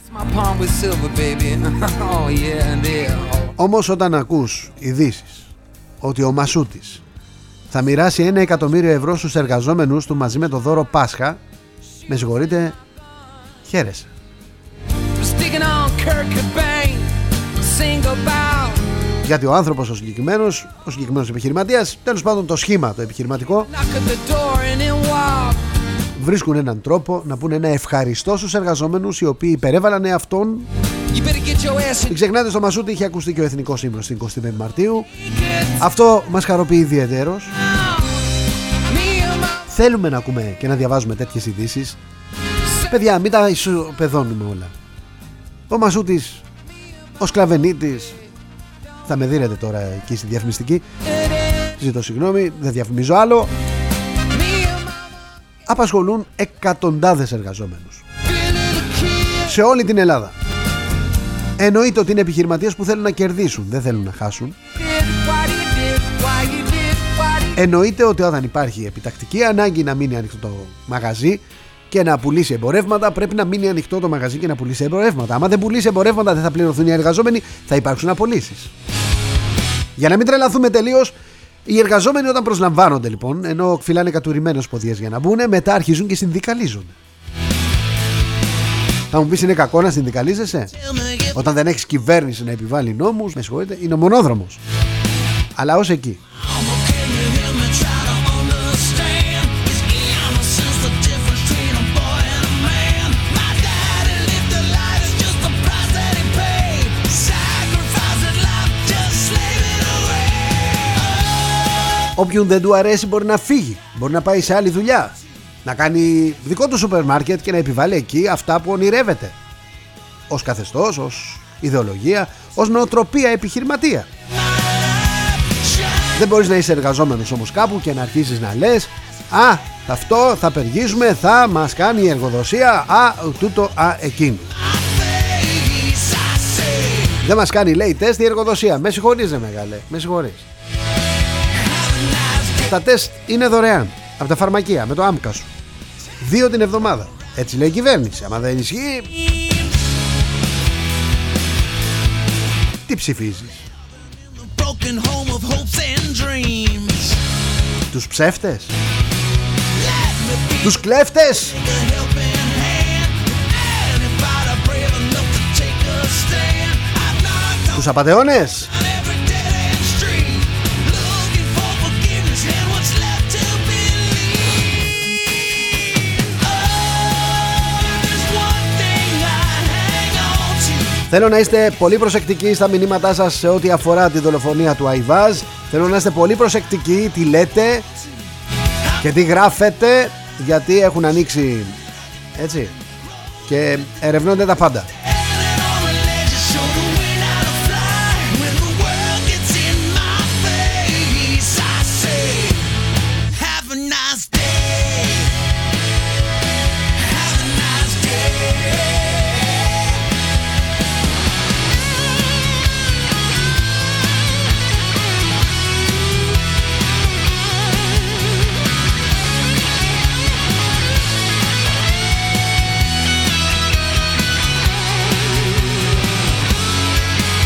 Όμως όταν ακούς ειδήσεις ότι ο Μασούτης θα μοιράσει ένα εκατομμύριο ευρώ στους εργαζόμενους του μαζί με το δώρο Πάσχα, με συγχωρείτε, χαίρεσαι. Γιατί ο άνθρωπος ο συγκεκριμένος, ο συγκεκριμένος επιχειρηματίας, τέλος πάντων το σχήμα το επιχειρηματικό, βρίσκουν έναν τρόπο να πούνε ένα ευχαριστώ στους εργαζόμενους οι οποίοι υπερέβαλαν αυτόν. Μην ξεχνάτε στο Μασούτι είχε ακουστεί και ο Εθνικός Σύμβουλος στην 25 Μαρτίου. Αυτό μας χαροποιεί ιδιαίτερω. Θέλουμε να ακούμε και να διαβάζουμε τέτοιες ειδήσεις. Παιδιά, μην τα ισοπεδώνουμε όλα. Ο Μασούτης, ο Σκλαβενίτης, θα με δίνετε τώρα εκεί στη διαφημιστική. Ζητώ συγγνώμη, δεν διαφημίζω άλλο. Απασχολούν εκατοντάδες εργαζόμενους. Σε όλη την Ελλάδα. Εννοείται ότι είναι επιχειρηματίες που θέλουν να κερδίσουν Δεν θέλουν να χάσουν. Εννοείται ότι όταν υπάρχει επιτακτική ανάγκη να μείνει ανοιχτό το μαγαζί και να πουλήσει εμπορεύματα, πρέπει να μείνει ανοιχτό το μαγαζί και να πουλήσει εμπορεύματα. Άμα δεν πουλήσει εμπορεύματα, δεν θα πληρωθούν οι εργαζόμενοι, θα υπάρξουν απολύσεις. Για να μην τρελαθούμε τελείως, οι εργαζόμενοι όταν προσλαμβάνονται λοιπόν, ενώ φυλάνε κατουρημένες ποδιές για να μπουν, μετά αρχίζουν και συνδικαλίζονται. Θα μου πεις είναι κακό να συνδικαλίζεσαι; Όταν δεν έχεις κυβέρνηση να επιβάλλει νόμους, Με συγχωρείτε είναι μονόδρομος Αλλά ως εκεί Όποιον δεν του αρέσει μπορεί να φύγει. Μπορεί να πάει σε άλλη δουλειά. Να κάνει δικό του σούπερ μάρκετ και να επιβάλλει εκεί αυτά που ονειρεύεται. Ω καθεστώς, ως ιδεολογία, ως νοοτροπία επιχειρηματία. Δεν μπορείς να είσαι εργαζόμενος όμως κάπου και να αρχίσεις να λες Α, αυτό θα περγίζουμε, θα μας κάνει η εργοδοσία Α, τούτο, α, εκείνο Δεν μας κάνει λέει τεστ η εργοδοσία Με συγχωρείς ρε μεγάλε, με συγχωρείς τα τεστ είναι δωρεάν από τα φαρμακεία με το άμκα σου. Δύο την εβδομάδα. Έτσι λέει η κυβέρνηση. Αν δεν ισχύει. Τι ψηφίζεις; Τους ψεύτες; Τους κλέφτες; Τους απατεώνες Θέλω να είστε πολύ προσεκτικοί στα μηνύματά σας σε ό,τι αφορά τη δολοφονία του Αϊβάζ Θέλω να είστε πολύ προσεκτικοί τι λέτε και τι γράφετε γιατί έχουν ανοίξει έτσι και ερευνώνται τα πάντα.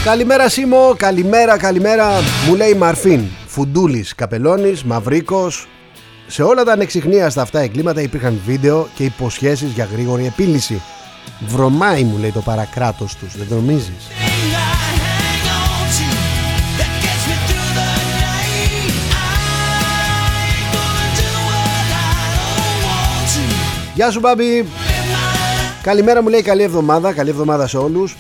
Καλημέρα Σίμω, καλημέρα, καλημέρα. Μου λέει Μαρφίν Φουντούλης, Καπελώνης, Μαυρίκος. Σε όλα τα ανεξιχνίαστα αυτά εγκλήματα υπήρχαν βίντεο και υποσχέσεις για γρήγορη επίλυση. Βρωμάει μου λέει το παρακράτος τους, δεν το νομίζεις; Γεια σου Μπάμπη. Καλημέρα μου λέει. Καλή εβδομάδα. Καλή εβδομάδα σε όλους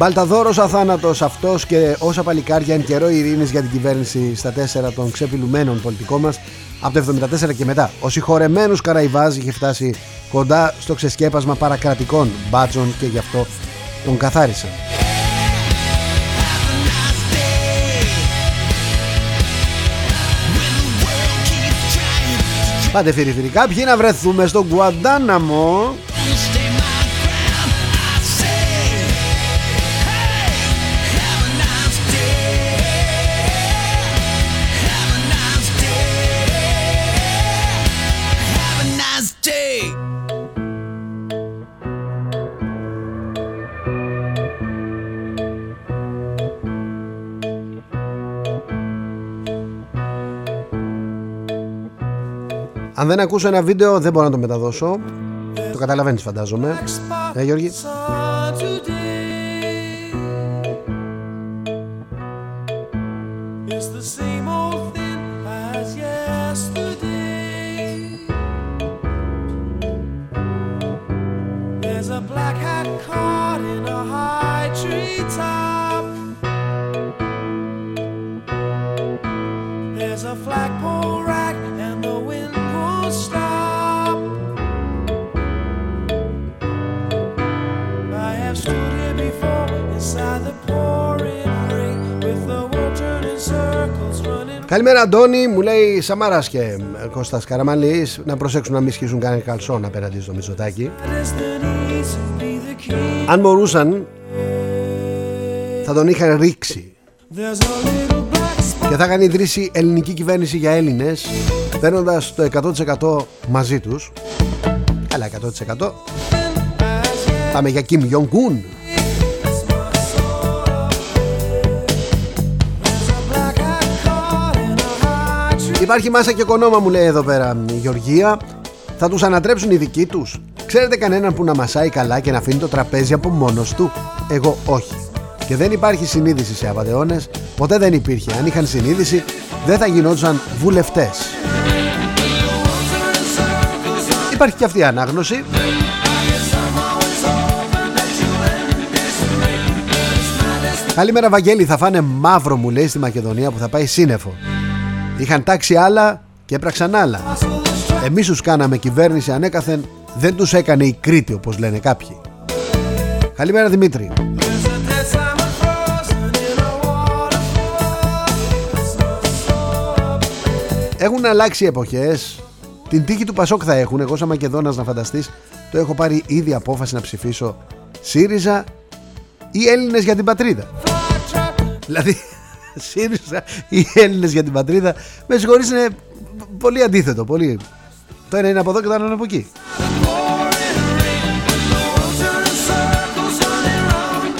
Μπαλταδόρος αθάνατος αυτός και όσα παλικάρια εν καιρό ειρήνης για την κυβέρνηση στα τέσσερα των ξεπιλουμένων πολιτικών μας από το 1974 και μετά. Ο συγχωρεμένος Καραϊβάζ είχε φτάσει κοντά στο ξεσκέπασμα παρακρατικών μπάτσων και γι' αυτό τον καθάρισαν. Πάτε φίλοι κάποιοι να βρεθούμε στο Γκουαντάναμο Αν δεν ακούσω ένα βίντεο δεν μπορώ να το μεταδώσω. Το καταλαβαίνεις φαντάζομαι. Ε Γιώργη Καλημέρα Αντώνη, μου λέει Σαμάρας και Κώστας Καραμαλής να προσέξουν να μην σχίσουν κανένα καλσόν απέναντι στο Μητσοτάκι. Αν μπορούσαν θα τον είχαν ρίξει. Και θα είχαν ιδρύσει ελληνική κυβέρνηση για Έλληνες παίρνοντας το 100% μαζί τους. Καλά 100% Πάμε για Kim Jong-un Υπάρχει μάσα και κονόμα μου λέει εδώ πέρα η Γεωργία. Θα τους ανατρέψουν οι δικοί τους. Ξέρετε κανέναν που να μασάει καλά και να αφήνει το τραπέζι από μόνος του; Εγώ όχι. Και δεν υπάρχει συνείδηση σε απαταιώνες Ποτέ δεν υπήρχε. Αν είχαν συνείδηση δεν θα γινόντουσαν βουλευτές. Υπάρχει και αυτή η ανάγνωση. Καλημέρα Βαγγέλη. Θα φάνε μαύρο μου λέει στη Μακεδονία που θα πάει σύννεφο Είχαν τάξει άλλα και έπραξαν άλλα. Εμείς τους κάναμε κυβέρνηση ανέκαθεν, δεν τους έκανε η Κρήτη όπως λένε κάποιοι. Καλημέρα Δημήτρη. Έχουν αλλάξει εποχές Την τύχη του Πασόκ θα έχουν Εγώ σαν Μακεδόνας να φανταστείς Το έχω πάρει ήδη απόφαση να ψηφίσω ΣΥΡΙΖΑ ή Έλληνες για την πατρίδα Δηλαδή ΣΥΡΙΖΑ οι Έλληνες για την πατρίδα. Με συγχωρείς είναι πολύ αντίθετο. Πολύ... Το ένα είναι από εδώ και το άλλο είναι από εκεί.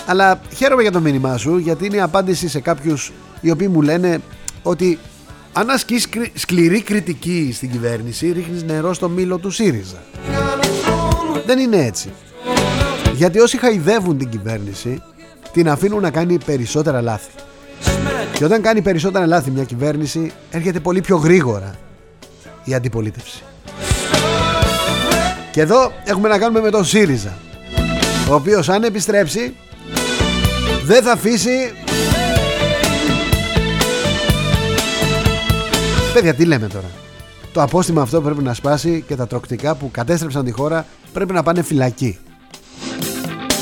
Αλλά χαίρομαι για το μήνυμά σου γιατί είναι η απάντηση σε κάποιους οι οποίοι μου λένε ότι αν ασκείς σκληρή κριτική στην κυβέρνηση ρίχνεις νερό στο μήλο του ΣΥΡΙΖΑ δεν είναι έτσι γιατί όσοι χαϊδεύουν την κυβέρνηση την αφήνουν να κάνει περισσότερα λάθη και όταν κάνει περισσότερα λάθη μια κυβέρνηση έρχεται πολύ πιο γρήγορα η αντιπολίτευση. Και εδώ έχουμε να κάνουμε με τον ΣΥΡΙΖΑ ο οποίος αν επιστρέψει δεν θα αφήσει Παιδιά τι λέμε τώρα; Το απόστημα αυτό πρέπει να σπάσει Και τα τροκτικά που κατέστρεψαν τη χώρα Πρέπει να πάνε φυλακή.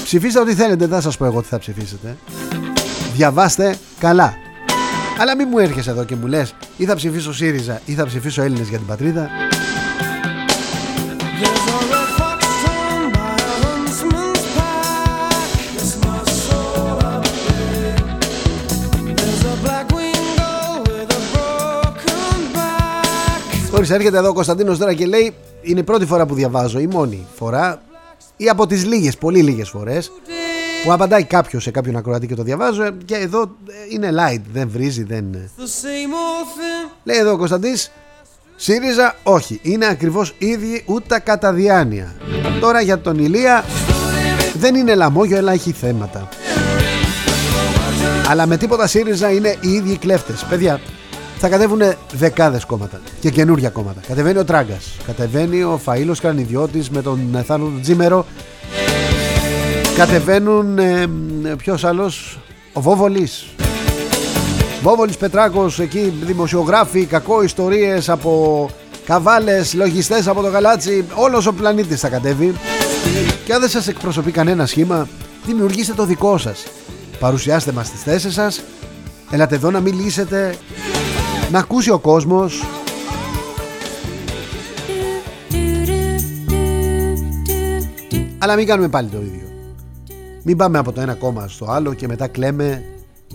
Ψηφίστε ό,τι θέλετε Δεν θα σας πω εγώ τι θα ψηφίσετε. Διαβάστε καλά Αλλά μην μου έρχεσαι εδώ και μου λες Ή θα ψηφίσω ΣΥΡΙΖΑ ή θα ψηφίσω Έλληνες για την πατρίδα Χωρίς έρχεται εδώ ο Κωνσταντίνος τώρα και λέει Είναι η πρώτη φορά που διαβάζω, η μόνη φορά Ή από τις λίγες, πολύ λίγες φορές Που απαντάει κάποιος σε κάποιον ακροατή και το διαβάζω Και εδώ ε, είναι light, δεν βρίζει, δεν... Λέει εδώ ο Κωνσταντής ΣΥΡΙΖΑ όχι, είναι ακριβώς ίδιοι ούτε κατά διάνοια. Τώρα για τον Ηλία δεν είναι λαμόγιο αλλά έχει θέματα. Αλλά με τίποτα ΣΥΡΙΖΑ είναι οι ίδιοι κλέφτες. Παιδιά, θα κατέβουν δεκάδες κόμματα και καινούργια κόμματα. Κατεβαίνει ο Τράγκας, κατεβαίνει ο Φαΐλος Κρανιδιώτη με τον Θάνο Τζίμερο. Κατεβαίνουν. Ε, Ποιος άλλος, ο Βόβολης. Βόβολης Πετράκος εκεί, δημοσιογράφοι, κακό ιστορίες από καβάλες, λογιστές από το γαλάτσι. Όλος ο πλανήτης θα κατέβει. Και αν δεν σας εκπροσωπεί κανένα σχήμα, δημιουργήστε το δικό σας. Παρουσιάστε μας τις θέσεις σας. Έλατε εδώ να μιλήσετε να ακούσει ο κόσμος αλλά μην κάνουμε πάλι το ίδιο μην πάμε από το ένα κόμμα στο άλλο και μετά κλαίμε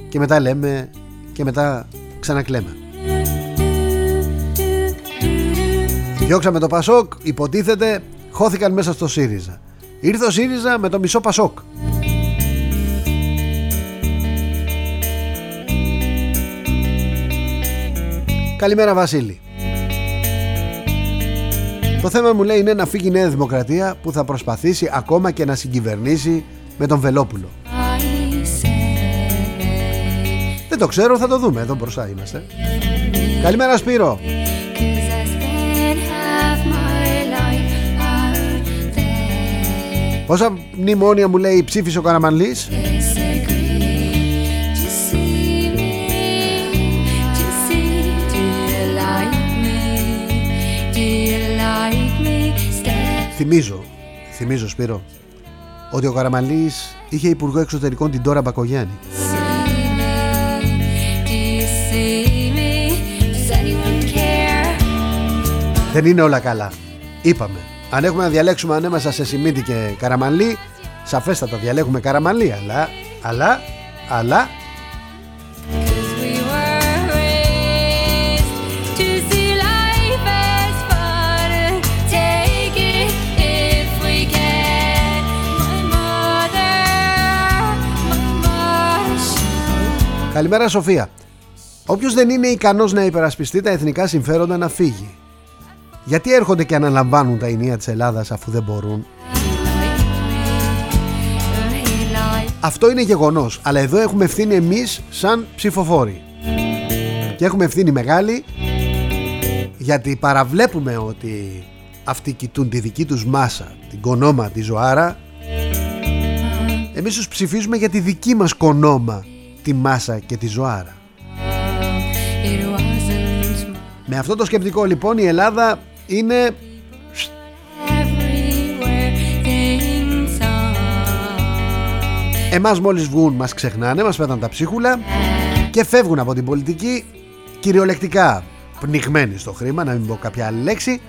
και μετά λέμε και μετά ξανακλαίμε. Διώξαμε το Πασόκ, υποτίθεται χώθηκαν μέσα στο ΣΥΡΙΖΑ. Ήρθε ο ΣΥΡΙΖΑ με το μισό Πασόκ. Καλημέρα Βασίλη. Το θέμα μου λέει είναι να φύγει η Νέα Δημοκρατία που θα προσπαθήσει ακόμα και να συγκυβερνήσει με τον Βελόπουλο. Δεν το ξέρω θα το δούμε εδώ μπροστά είμαστε. Καλημέρα Σπύρο. Πόσα μνημόνια μου λέει ψήφισε ο Καραμανλής; Θυμίζω, θυμίζω Σπύρο, ότι ο Καραμαλής είχε υπουργό εξωτερικών την Τώρα Μπακογιάννη. Δεν είναι όλα καλά. Είπαμε. Αν έχουμε να διαλέξουμε ανέμεσα σε Σιμίτη και Καραμαλή, σαφέστατα διαλέγουμε Καραμαλή, αλλά, αλλά, αλλά Καλημέρα Σοφία. Όποιος δεν είναι ικανός να υπερασπιστεί τα εθνικά συμφέροντα να φύγει. Γιατί έρχονται και αναλαμβάνουν τα ενία της Ελλάδας αφού δεν μπορούν; Αυτό είναι γεγονός, αλλά εδώ έχουμε ευθύνη εμείς σαν ψηφοφόροι. Και έχουμε ευθύνη μεγάλη γιατί παραβλέπουμε ότι αυτοί κοιτούν τη δική τους μάσα, την κονόμα, τη ζωάρα. Εμείς τους ψηφίζουμε για τη δική μας κονόμα τη μάσα και τη ζωάρα. Με αυτό το σκεπτικό λοιπόν η Ελλάδα είναι Εμάς μόλις βγουν μας ξεχνάνε, μας πέταν τα ψίχουλα και φεύγουν από την πολιτική κυριολεκτικά πνιγμένοι στο χρήμα, να μην πω κάποια άλλη λέξη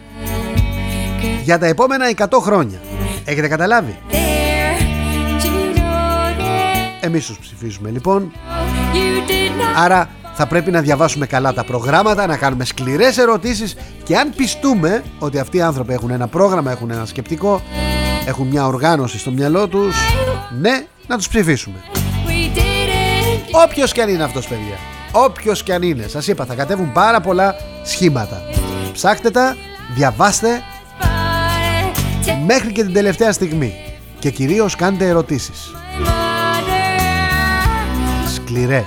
για τα επόμενα 100 χρόνια. Έχετε καταλάβει; Εμείς τους ψηφίζουμε λοιπόν Άρα θα πρέπει να διαβάσουμε καλά τα προγράμματα Να κάνουμε σκληρές ερωτήσεις Και αν πιστούμε ότι αυτοί οι άνθρωποι έχουν ένα πρόγραμμα Έχουν ένα σκεπτικό Έχουν μια οργάνωση στο μυαλό τους Ναι, να τους ψηφίσουμε Όποιος και αν είναι αυτός παιδιά όποιος και αν είναι. Σας είπα θα κατέβουν πάρα πολλά σχήματα. Ψάχτε τα, διαβάστε μέχρι και την τελευταία στιγμή και κυρίως κάντε ερωτήσεις. Σκληρές.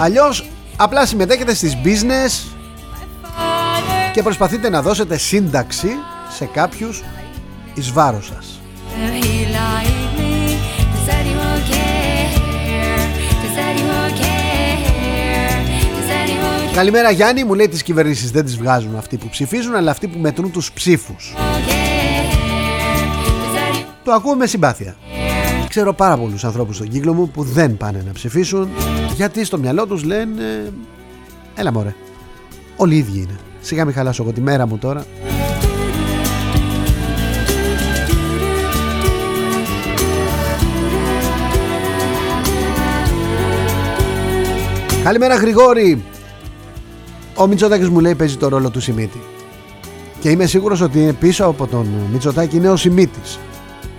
Αλλιώς απλά συμμετέχετε στις business και προσπαθείτε να δώσετε σύνταξη σε κάποιους εις βάρος σας. Καλημέρα Γιάννη, μου λέει τις κυβερνήσεις δεν τις βγάζουν αυτοί που ψηφίζουν αλλά αυτοί που μετρούν τους ψήφους. Το ακούω με συμπάθεια. Ξέρω πάρα πολλούς ανθρώπους στον κύκλο μου που δεν πάνε να ψηφίσουν γιατί στο μυαλό τους λένε έλα μωρέ, όλοι οι ίδιοι είναι. Σιγά μην χαλάσω εγώ τη μέρα μου τώρα. Καλημέρα Γρηγόρη Ο Μητσοτάκης μου λέει παίζει το ρόλο του Σιμίτη Και είμαι σίγουρος ότι πίσω από τον Μητσοτάκη είναι ο Σιμίτης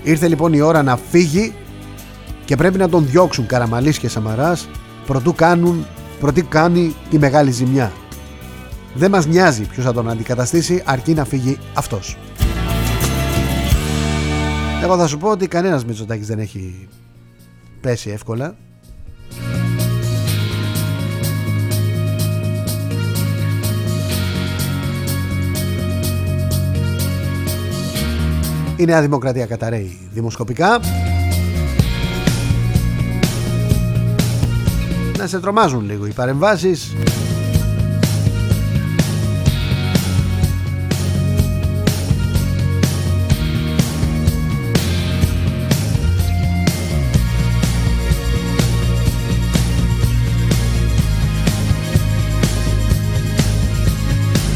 Ήρθε λοιπόν η ώρα να φύγει Και πρέπει να τον διώξουν Καραμαλής και Σαμαράς Προτού κάνουν Προτού κάνει τη μεγάλη ζημιά. Δεν μας νοιάζει ποιος θα τον αντικαταστήσει Αρκεί να φύγει αυτός. Εγώ θα σου πω ότι κανένας Μητσοτάκης δεν έχει πέσει εύκολα. Η Νέα Δημοκρατία καταραίει δημοσκοπικά. Να σε τρομάζουν λίγο οι παρεμβάσεις.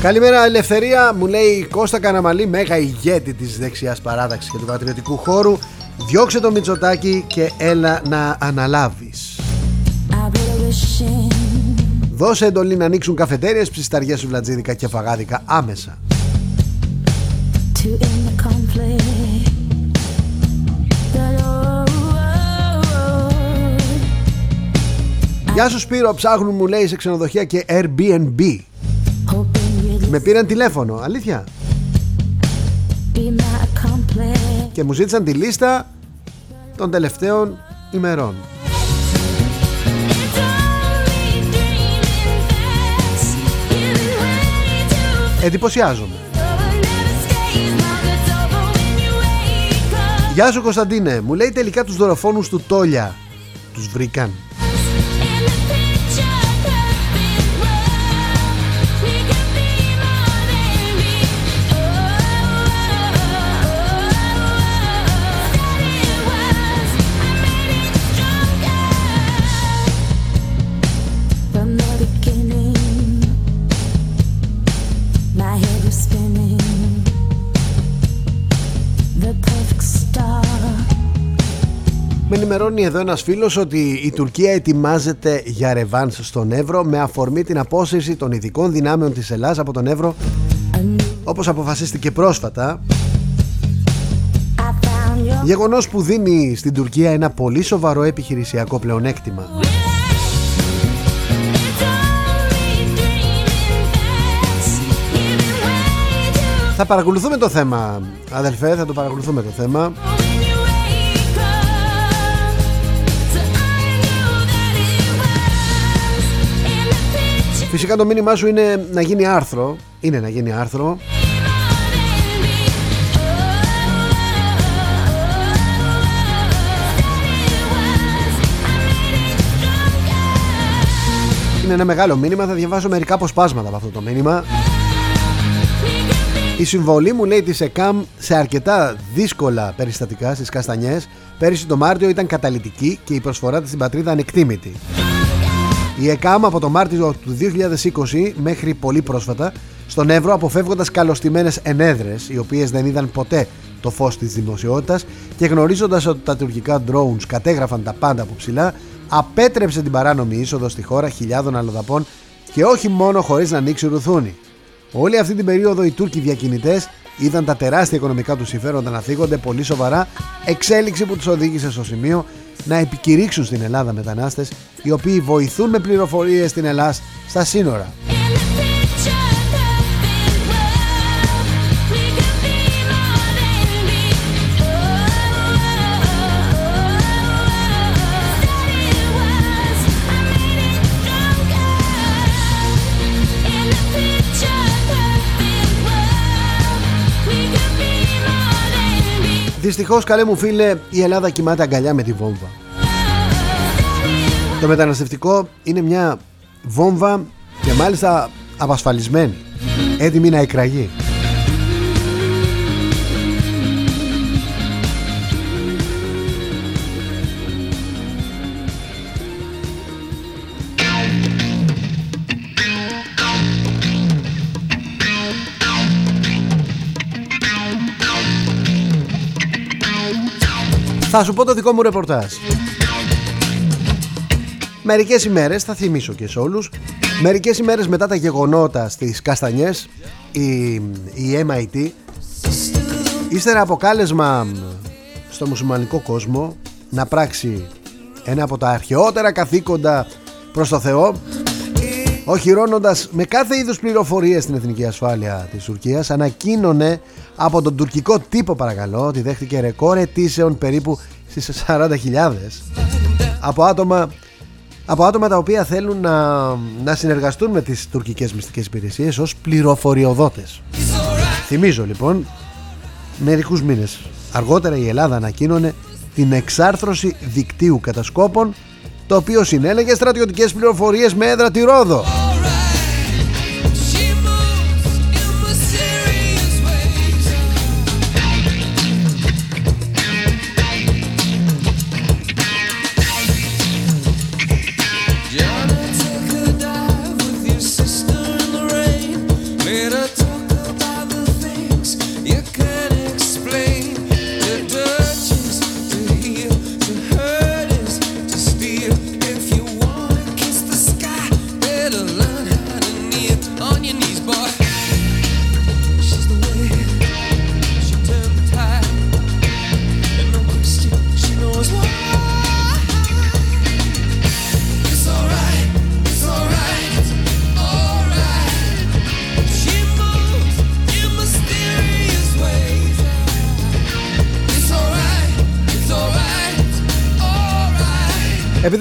Καλημέρα Ελευθερία, μου λέει Κώστα Καναμαλή, μέγα ηγέτη της δεξιάς παράταξης και του πατριωτικού χώρου. Διώξε το Μητσοτάκι και έλα να αναλάβεις Δώσε εντολή να ανοίξουν καφετέριες, ψισταριές σου βλατζίδικα και φαγάδικα άμεσα Γεια σου Σπύρο, ψάχνουν μου λέει σε ξενοδοχεία και Airbnb με πήραν τηλέφωνο, αλήθεια; Και μου ζήτησαν τη λίστα των τελευταίων ημερών. Εντυπωσιάζομαι. Γεια σου Κωνσταντίνε, μου λέει τελικά τους δωροφόνους του Τόλια τους βρήκαν. Ενημερώνει εδώ ένας φίλος ότι η Τουρκία ετοιμάζεται για ρεβάνς στον Εύρο με αφορμή την απόσυρση των ειδικών δυνάμεων της Ελλάς από τον Εύρο όπως αποφασίστηκε πρόσφατα. Γεγονός που δίνει στην Τουρκία ένα πολύ σοβαρό επιχειρησιακό πλεονέκτημα. Θα παρακολουθούμε το θέμα αδελφέ θα το παρακολουθούμε το θέμα Φυσικά το μήνυμά σου είναι να γίνει άρθρο. Είναι να γίνει άρθρο. Είναι ένα μεγάλο μήνυμα. Θα διαβάσω μερικά αποσπάσματα από αυτό το μήνυμα. Η συμβολή μου λέει της ΕΚΑΜ σε αρκετά δύσκολα περιστατικά στις Καστανιές πέρυσι το Μάρτιο ήταν καταλητική και η προσφορά της στην πατρίδα ανεκτήμητη. Η ΕΚΑΜ από το Μάρτιο του 2020 μέχρι πολύ πρόσφατα στον Εύρο αποφεύγοντας καλωστημένες ενέδρες οι οποίες δεν είδαν ποτέ το φως της δημοσιότητας και γνωρίζοντας ότι τα τουρκικά drones κατέγραφαν τα πάντα από ψηλά απέτρεψε την παράνομη είσοδο στη χώρα χιλιάδων αλλοδαπών και όχι μόνο χωρίς να ανοίξει ρουθούνη. Όλη αυτή την περίοδο οι Τούρκοι διακινητές είδαν τα τεράστια οικονομικά τους συμφέροντα να θίγονται πολύ σοβαρά εξέλιξη που τους οδήγησε στο σημείο να επικηρύξουν στην Ελλάδα μετανάστες οι οποίοι βοηθούν με πληροφορίες στην Ελλάδα στα σύνορα. Δυστυχώς καλέ μου φίλε η Ελλάδα κοιμάται αγκαλιά με τη βόμβα Το μεταναστευτικό είναι μια βόμβα και μάλιστα απασφαλισμένη Έτοιμη να εκραγεί Θα σου πω το δικό μου ρεπορτάζ. Μερικές ημέρες, θα θυμίσω και σε όλους, μερικές ημέρες μετά τα γεγονότα στις Καστανιές, η, η MIT, ύστερα από κάλεσμα στο μουσουλμανικό κόσμο να πράξει ένα από τα αρχαιότερα καθήκοντα προς το Θεό, οχυρώνοντας με κάθε είδους πληροφορίες στην εθνική ασφάλεια της Τουρκίας, ανακοίνωνε από τον τουρκικό τύπο παρακαλώ ότι δέχτηκε ρεκόρ αιτήσεων περίπου στις 40.000 από άτομα, από άτομα τα οποία θέλουν να, να συνεργαστούν με τις τουρκικές μυστικές υπηρεσίες ως πληροφοριοδότες. Θυμίζω λοιπόν, μερικούς μήνες αργότερα η Ελλάδα ανακοίνωνε την εξάρθρωση δικτύου κατασκόπων το οποίο συνέλεγε στρατιωτικές πληροφορίες με έδρα τη Ρόδο.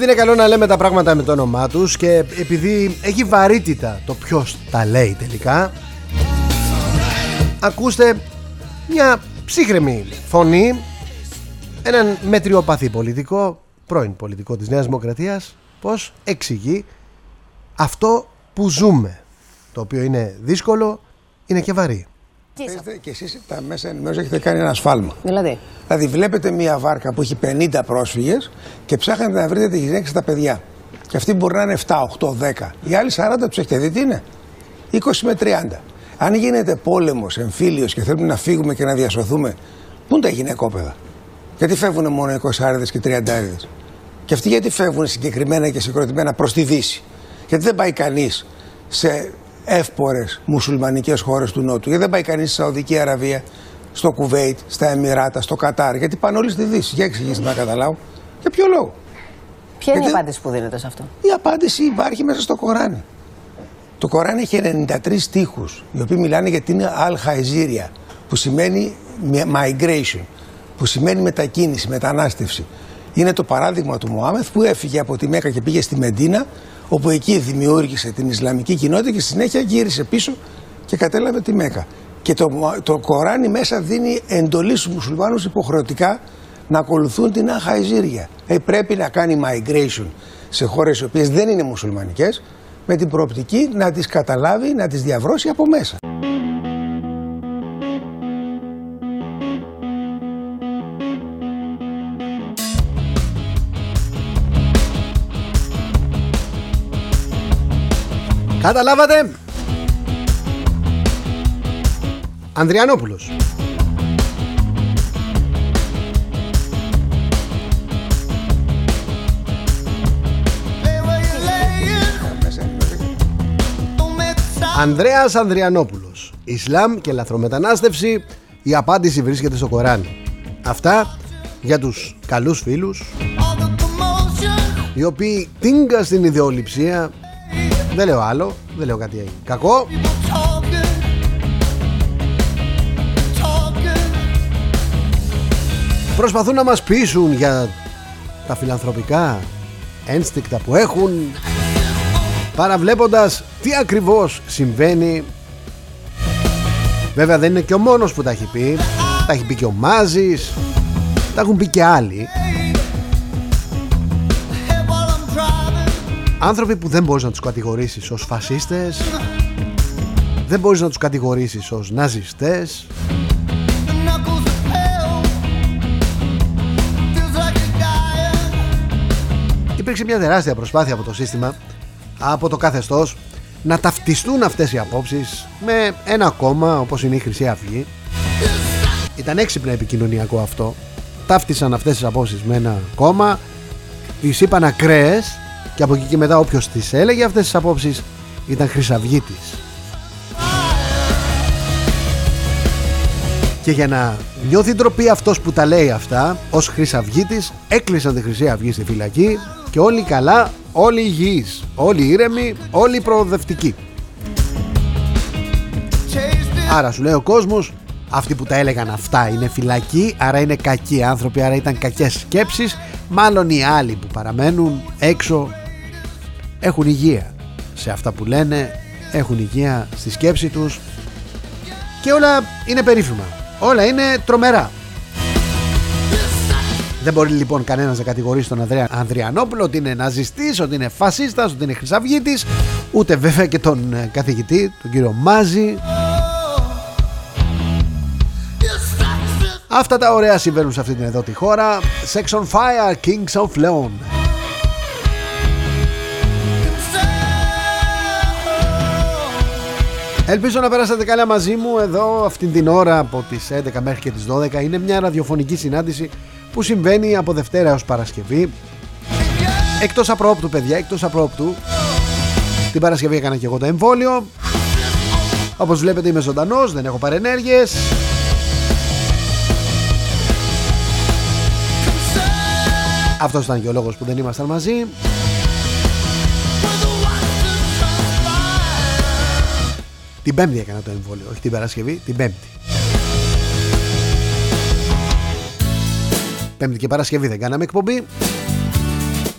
Είναι καλό να λέμε τα πράγματα με το όνομά τους και επειδή έχει βαρύτητα το ποιος τα λέει τελικά ακούστε μια ψύχρεμη φωνή έναν μετριοπαθή πολιτικό πρώην πολιτικό της Νέας Δημοκρατίας πως εξηγεί αυτό που ζούμε το οποίο είναι δύσκολο είναι και βαρύ Είστε και εσείς τα μέσα ενημέρωσης έχετε κάνει ένα σφάλμα. Δηλαδή. Δηλαδή, βλέπετε μια βάρκα που έχει 50 πρόσφυγες και ψάχνετε να βρείτε τη γυναίκα στα παιδιά. Και αυτοί μπορεί να είναι 7, 8, 10. Οι άλλοι 40 τους έχετε δει τι είναι; 20 με 30. Αν γίνεται πόλεμος, εμφύλιος και θέλουμε να φύγουμε και να διασωθούμε, πού είναι τα γυναικόπαιδα; Γιατί φεύγουν μόνο 20 και 30 Και αυτοί γιατί φεύγουν συγκεκριμένα και συγκροτημένα προς τη Δύση; Γιατί δεν πάει κανείς σε εύπορες μουσουλμανικές χώρες του Νότου. Γιατί δεν πάει κανείς στη Σαουδική Αραβία, στο Κουβέιτ, στα Εμμυράτα, στο Κατάρ. Γιατί πάνε όλοι στη Δύση. Για εξηγήστε να καταλάβω. Για ποιο λόγο. Ποια είναι η απάντηση που δίνετε σε αυτό; Η απάντηση υπάρχει μέσα στο Κοράνι. Το Κοράνι έχει 93 στίχους, οι οποίοι μιλάνε για την Al-Hajzirya, που σημαίνει migration, που σημαίνει μετακίνηση, μετανάστευση. Είναι το παράδειγμα του Μωάμεθ που έφυγε από τη Μέκα και πήγε στη Μεντίνα όπου εκεί δημιούργησε την Ισλαμική κοινότητα και στη συνέχεια γύρισε πίσω και κατέλαβε τη Μέκα. Και το, το Κοράνι μέσα δίνει εντολή στους μουσουλμάνους υποχρεωτικά να ακολουθούν την Αχαϊζήρια. Ε, πρέπει να κάνει migration σε χώρες οι οποίες δεν είναι μουσουλμανικές με την προοπτική να τις καταλάβει, να τις διαβρώσει από μέσα. Καταλάβατε. Ανδριανόπουλος. Ανδρέας Ανδριανόπουλος. Ισλάμ και λαθρομετανάστευση. Η απάντηση βρίσκεται στο Κοράνι Αυτά για τους καλούς φίλους οι οποίοι τίνκα στην ιδεολειψία δεν λέω άλλο, δεν λέω κάτι κακό. Προσπαθούν να μας πείσουν για τα φιλανθρωπικά ένστικτα που έχουν παραβλέποντας τι ακριβώς συμβαίνει. Βέβαια δεν είναι και ο μόνος που τα έχει πει. Τα έχει πει και ο Μάζης. Τα έχουν πει και άλλοι άνθρωποι που δεν μπορείς να τους κατηγορήσεις ως φασίστες δεν μπορείς να τους κατηγορήσεις ως ναζιστές. Υπήρξε μια τεράστια προσπάθεια από το σύστημα από το καθεστώς να ταυτιστούν αυτές οι απόψεις με ένα κόμμα όπως είναι η Χρυσή Αυγή. Ήταν έξυπνα επικοινωνιακό αυτό. Ταύτισαν αυτές τις απόψεις με ένα κόμμα. Τις είπαν ακραίες και από εκεί και μετά όποιος τις έλεγε αυτές τις απόψεις ήταν χρυσαυγίτης και για να νιώθει ντροπή αυτός που τα λέει αυτά ως χρυσαυγίτης έκλεισαν τη Χρυσή Αυγή στη φυλακή και όλοι καλά, όλοι υγιείς, όλοι ήρεμοι, όλοι προοδευτικοί. Άρα σου λέει ο κόσμος αυτοί που τα έλεγαν αυτά είναι φυλακοί άρα είναι κακοί άνθρωποι άρα ήταν κακές σκέψεις μάλλον οι άλλοι που παραμένουν έξω έχουν υγεία σε αυτά που λένε έχουν υγεία στη σκέψη τους και όλα είναι περίφημα όλα είναι τρομερά δεν μπορεί λοιπόν κανένας να κατηγορήσει τον Ανδρέα Ανδριανόπουλο ότι είναι ναζιστής, ότι είναι φασίστας, ότι είναι χρυσαυγίτης, ούτε βέβαια και τον ε, καθηγητή, τον κύριο Μάζη. Αυτά τα ωραία συμβαίνουν σε αυτή την εδώ τη χώρα. Sex on Fire, Kings of Leon. Ελπίζω να περάσατε καλά μαζί μου εδώ αυτήν την ώρα από τις 11 μέχρι και τις 12 Είναι μια ραδιοφωνική συνάντηση που συμβαίνει από Δευτέρα έως Παρασκευή. Εκτός απρόπτου παιδιά, εκτός απρόπτου. Την Παρασκευή έκανα και εγώ το εμβόλιο. Όπως βλέπετε είμαι ζωντανός, δεν έχω παρενέργειες. Αυτός ήταν και ο λόγος που δεν ήμασταν μαζί Την Πέμπτη έκανα το εμβόλιο, όχι την Παρασκευή, την Πέμπτη. Πέμπτη και Παρασκευή δεν κάναμε εκπομπή.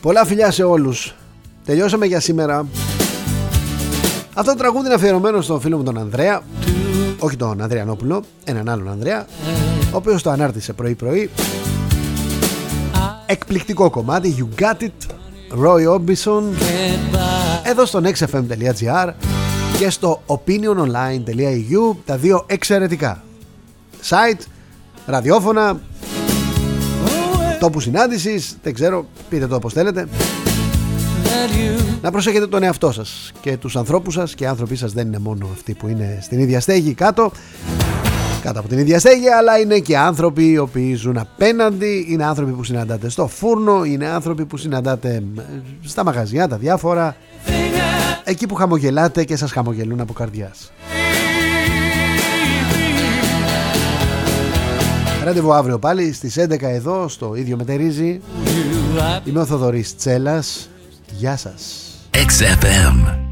Πολλά φιλιά σε όλους. Τελειώσαμε για σήμερα. Αυτό το τραγούδι είναι αφιερωμένο στον φίλο μου τον Ανδρέα. Όχι τον Ανδρέα Νόπουλο, έναν άλλον Ανδρέα. Ο οποίος το ανάρτησε πρωί πρωί. Εκπληκτικό κομμάτι, You Got It, Roy Orbison. Εδώ στο nextfm.gr και στο opiniononline.eu τα δύο εξαιρετικά. Site, ραδιόφωνα τόπους συνάντησης δεν ξέρω, πείτε το όπως θέλετε. Να προσέχετε τον εαυτό σας και τους ανθρώπους σας και οι άνθρωποι σας δεν είναι μόνο αυτοί που είναι στην ίδια στέγη κάτω κάτω από την ίδια στέγη αλλά είναι και άνθρωποι οι οποίοι ζουν απέναντι είναι άνθρωποι που συναντάτε στο φούρνο είναι άνθρωποι που συναντάτε στα μαγαζιά τα διάφορα εκεί που χαμογελάτε και σας χαμογελούν από καρδιάς. Ραντεβού αύριο πάλι στις 11 εδώ στο ίδιο μετερίζει. Είμαι ο Θοδωρής Τσέλας. Γεια σας. XFM.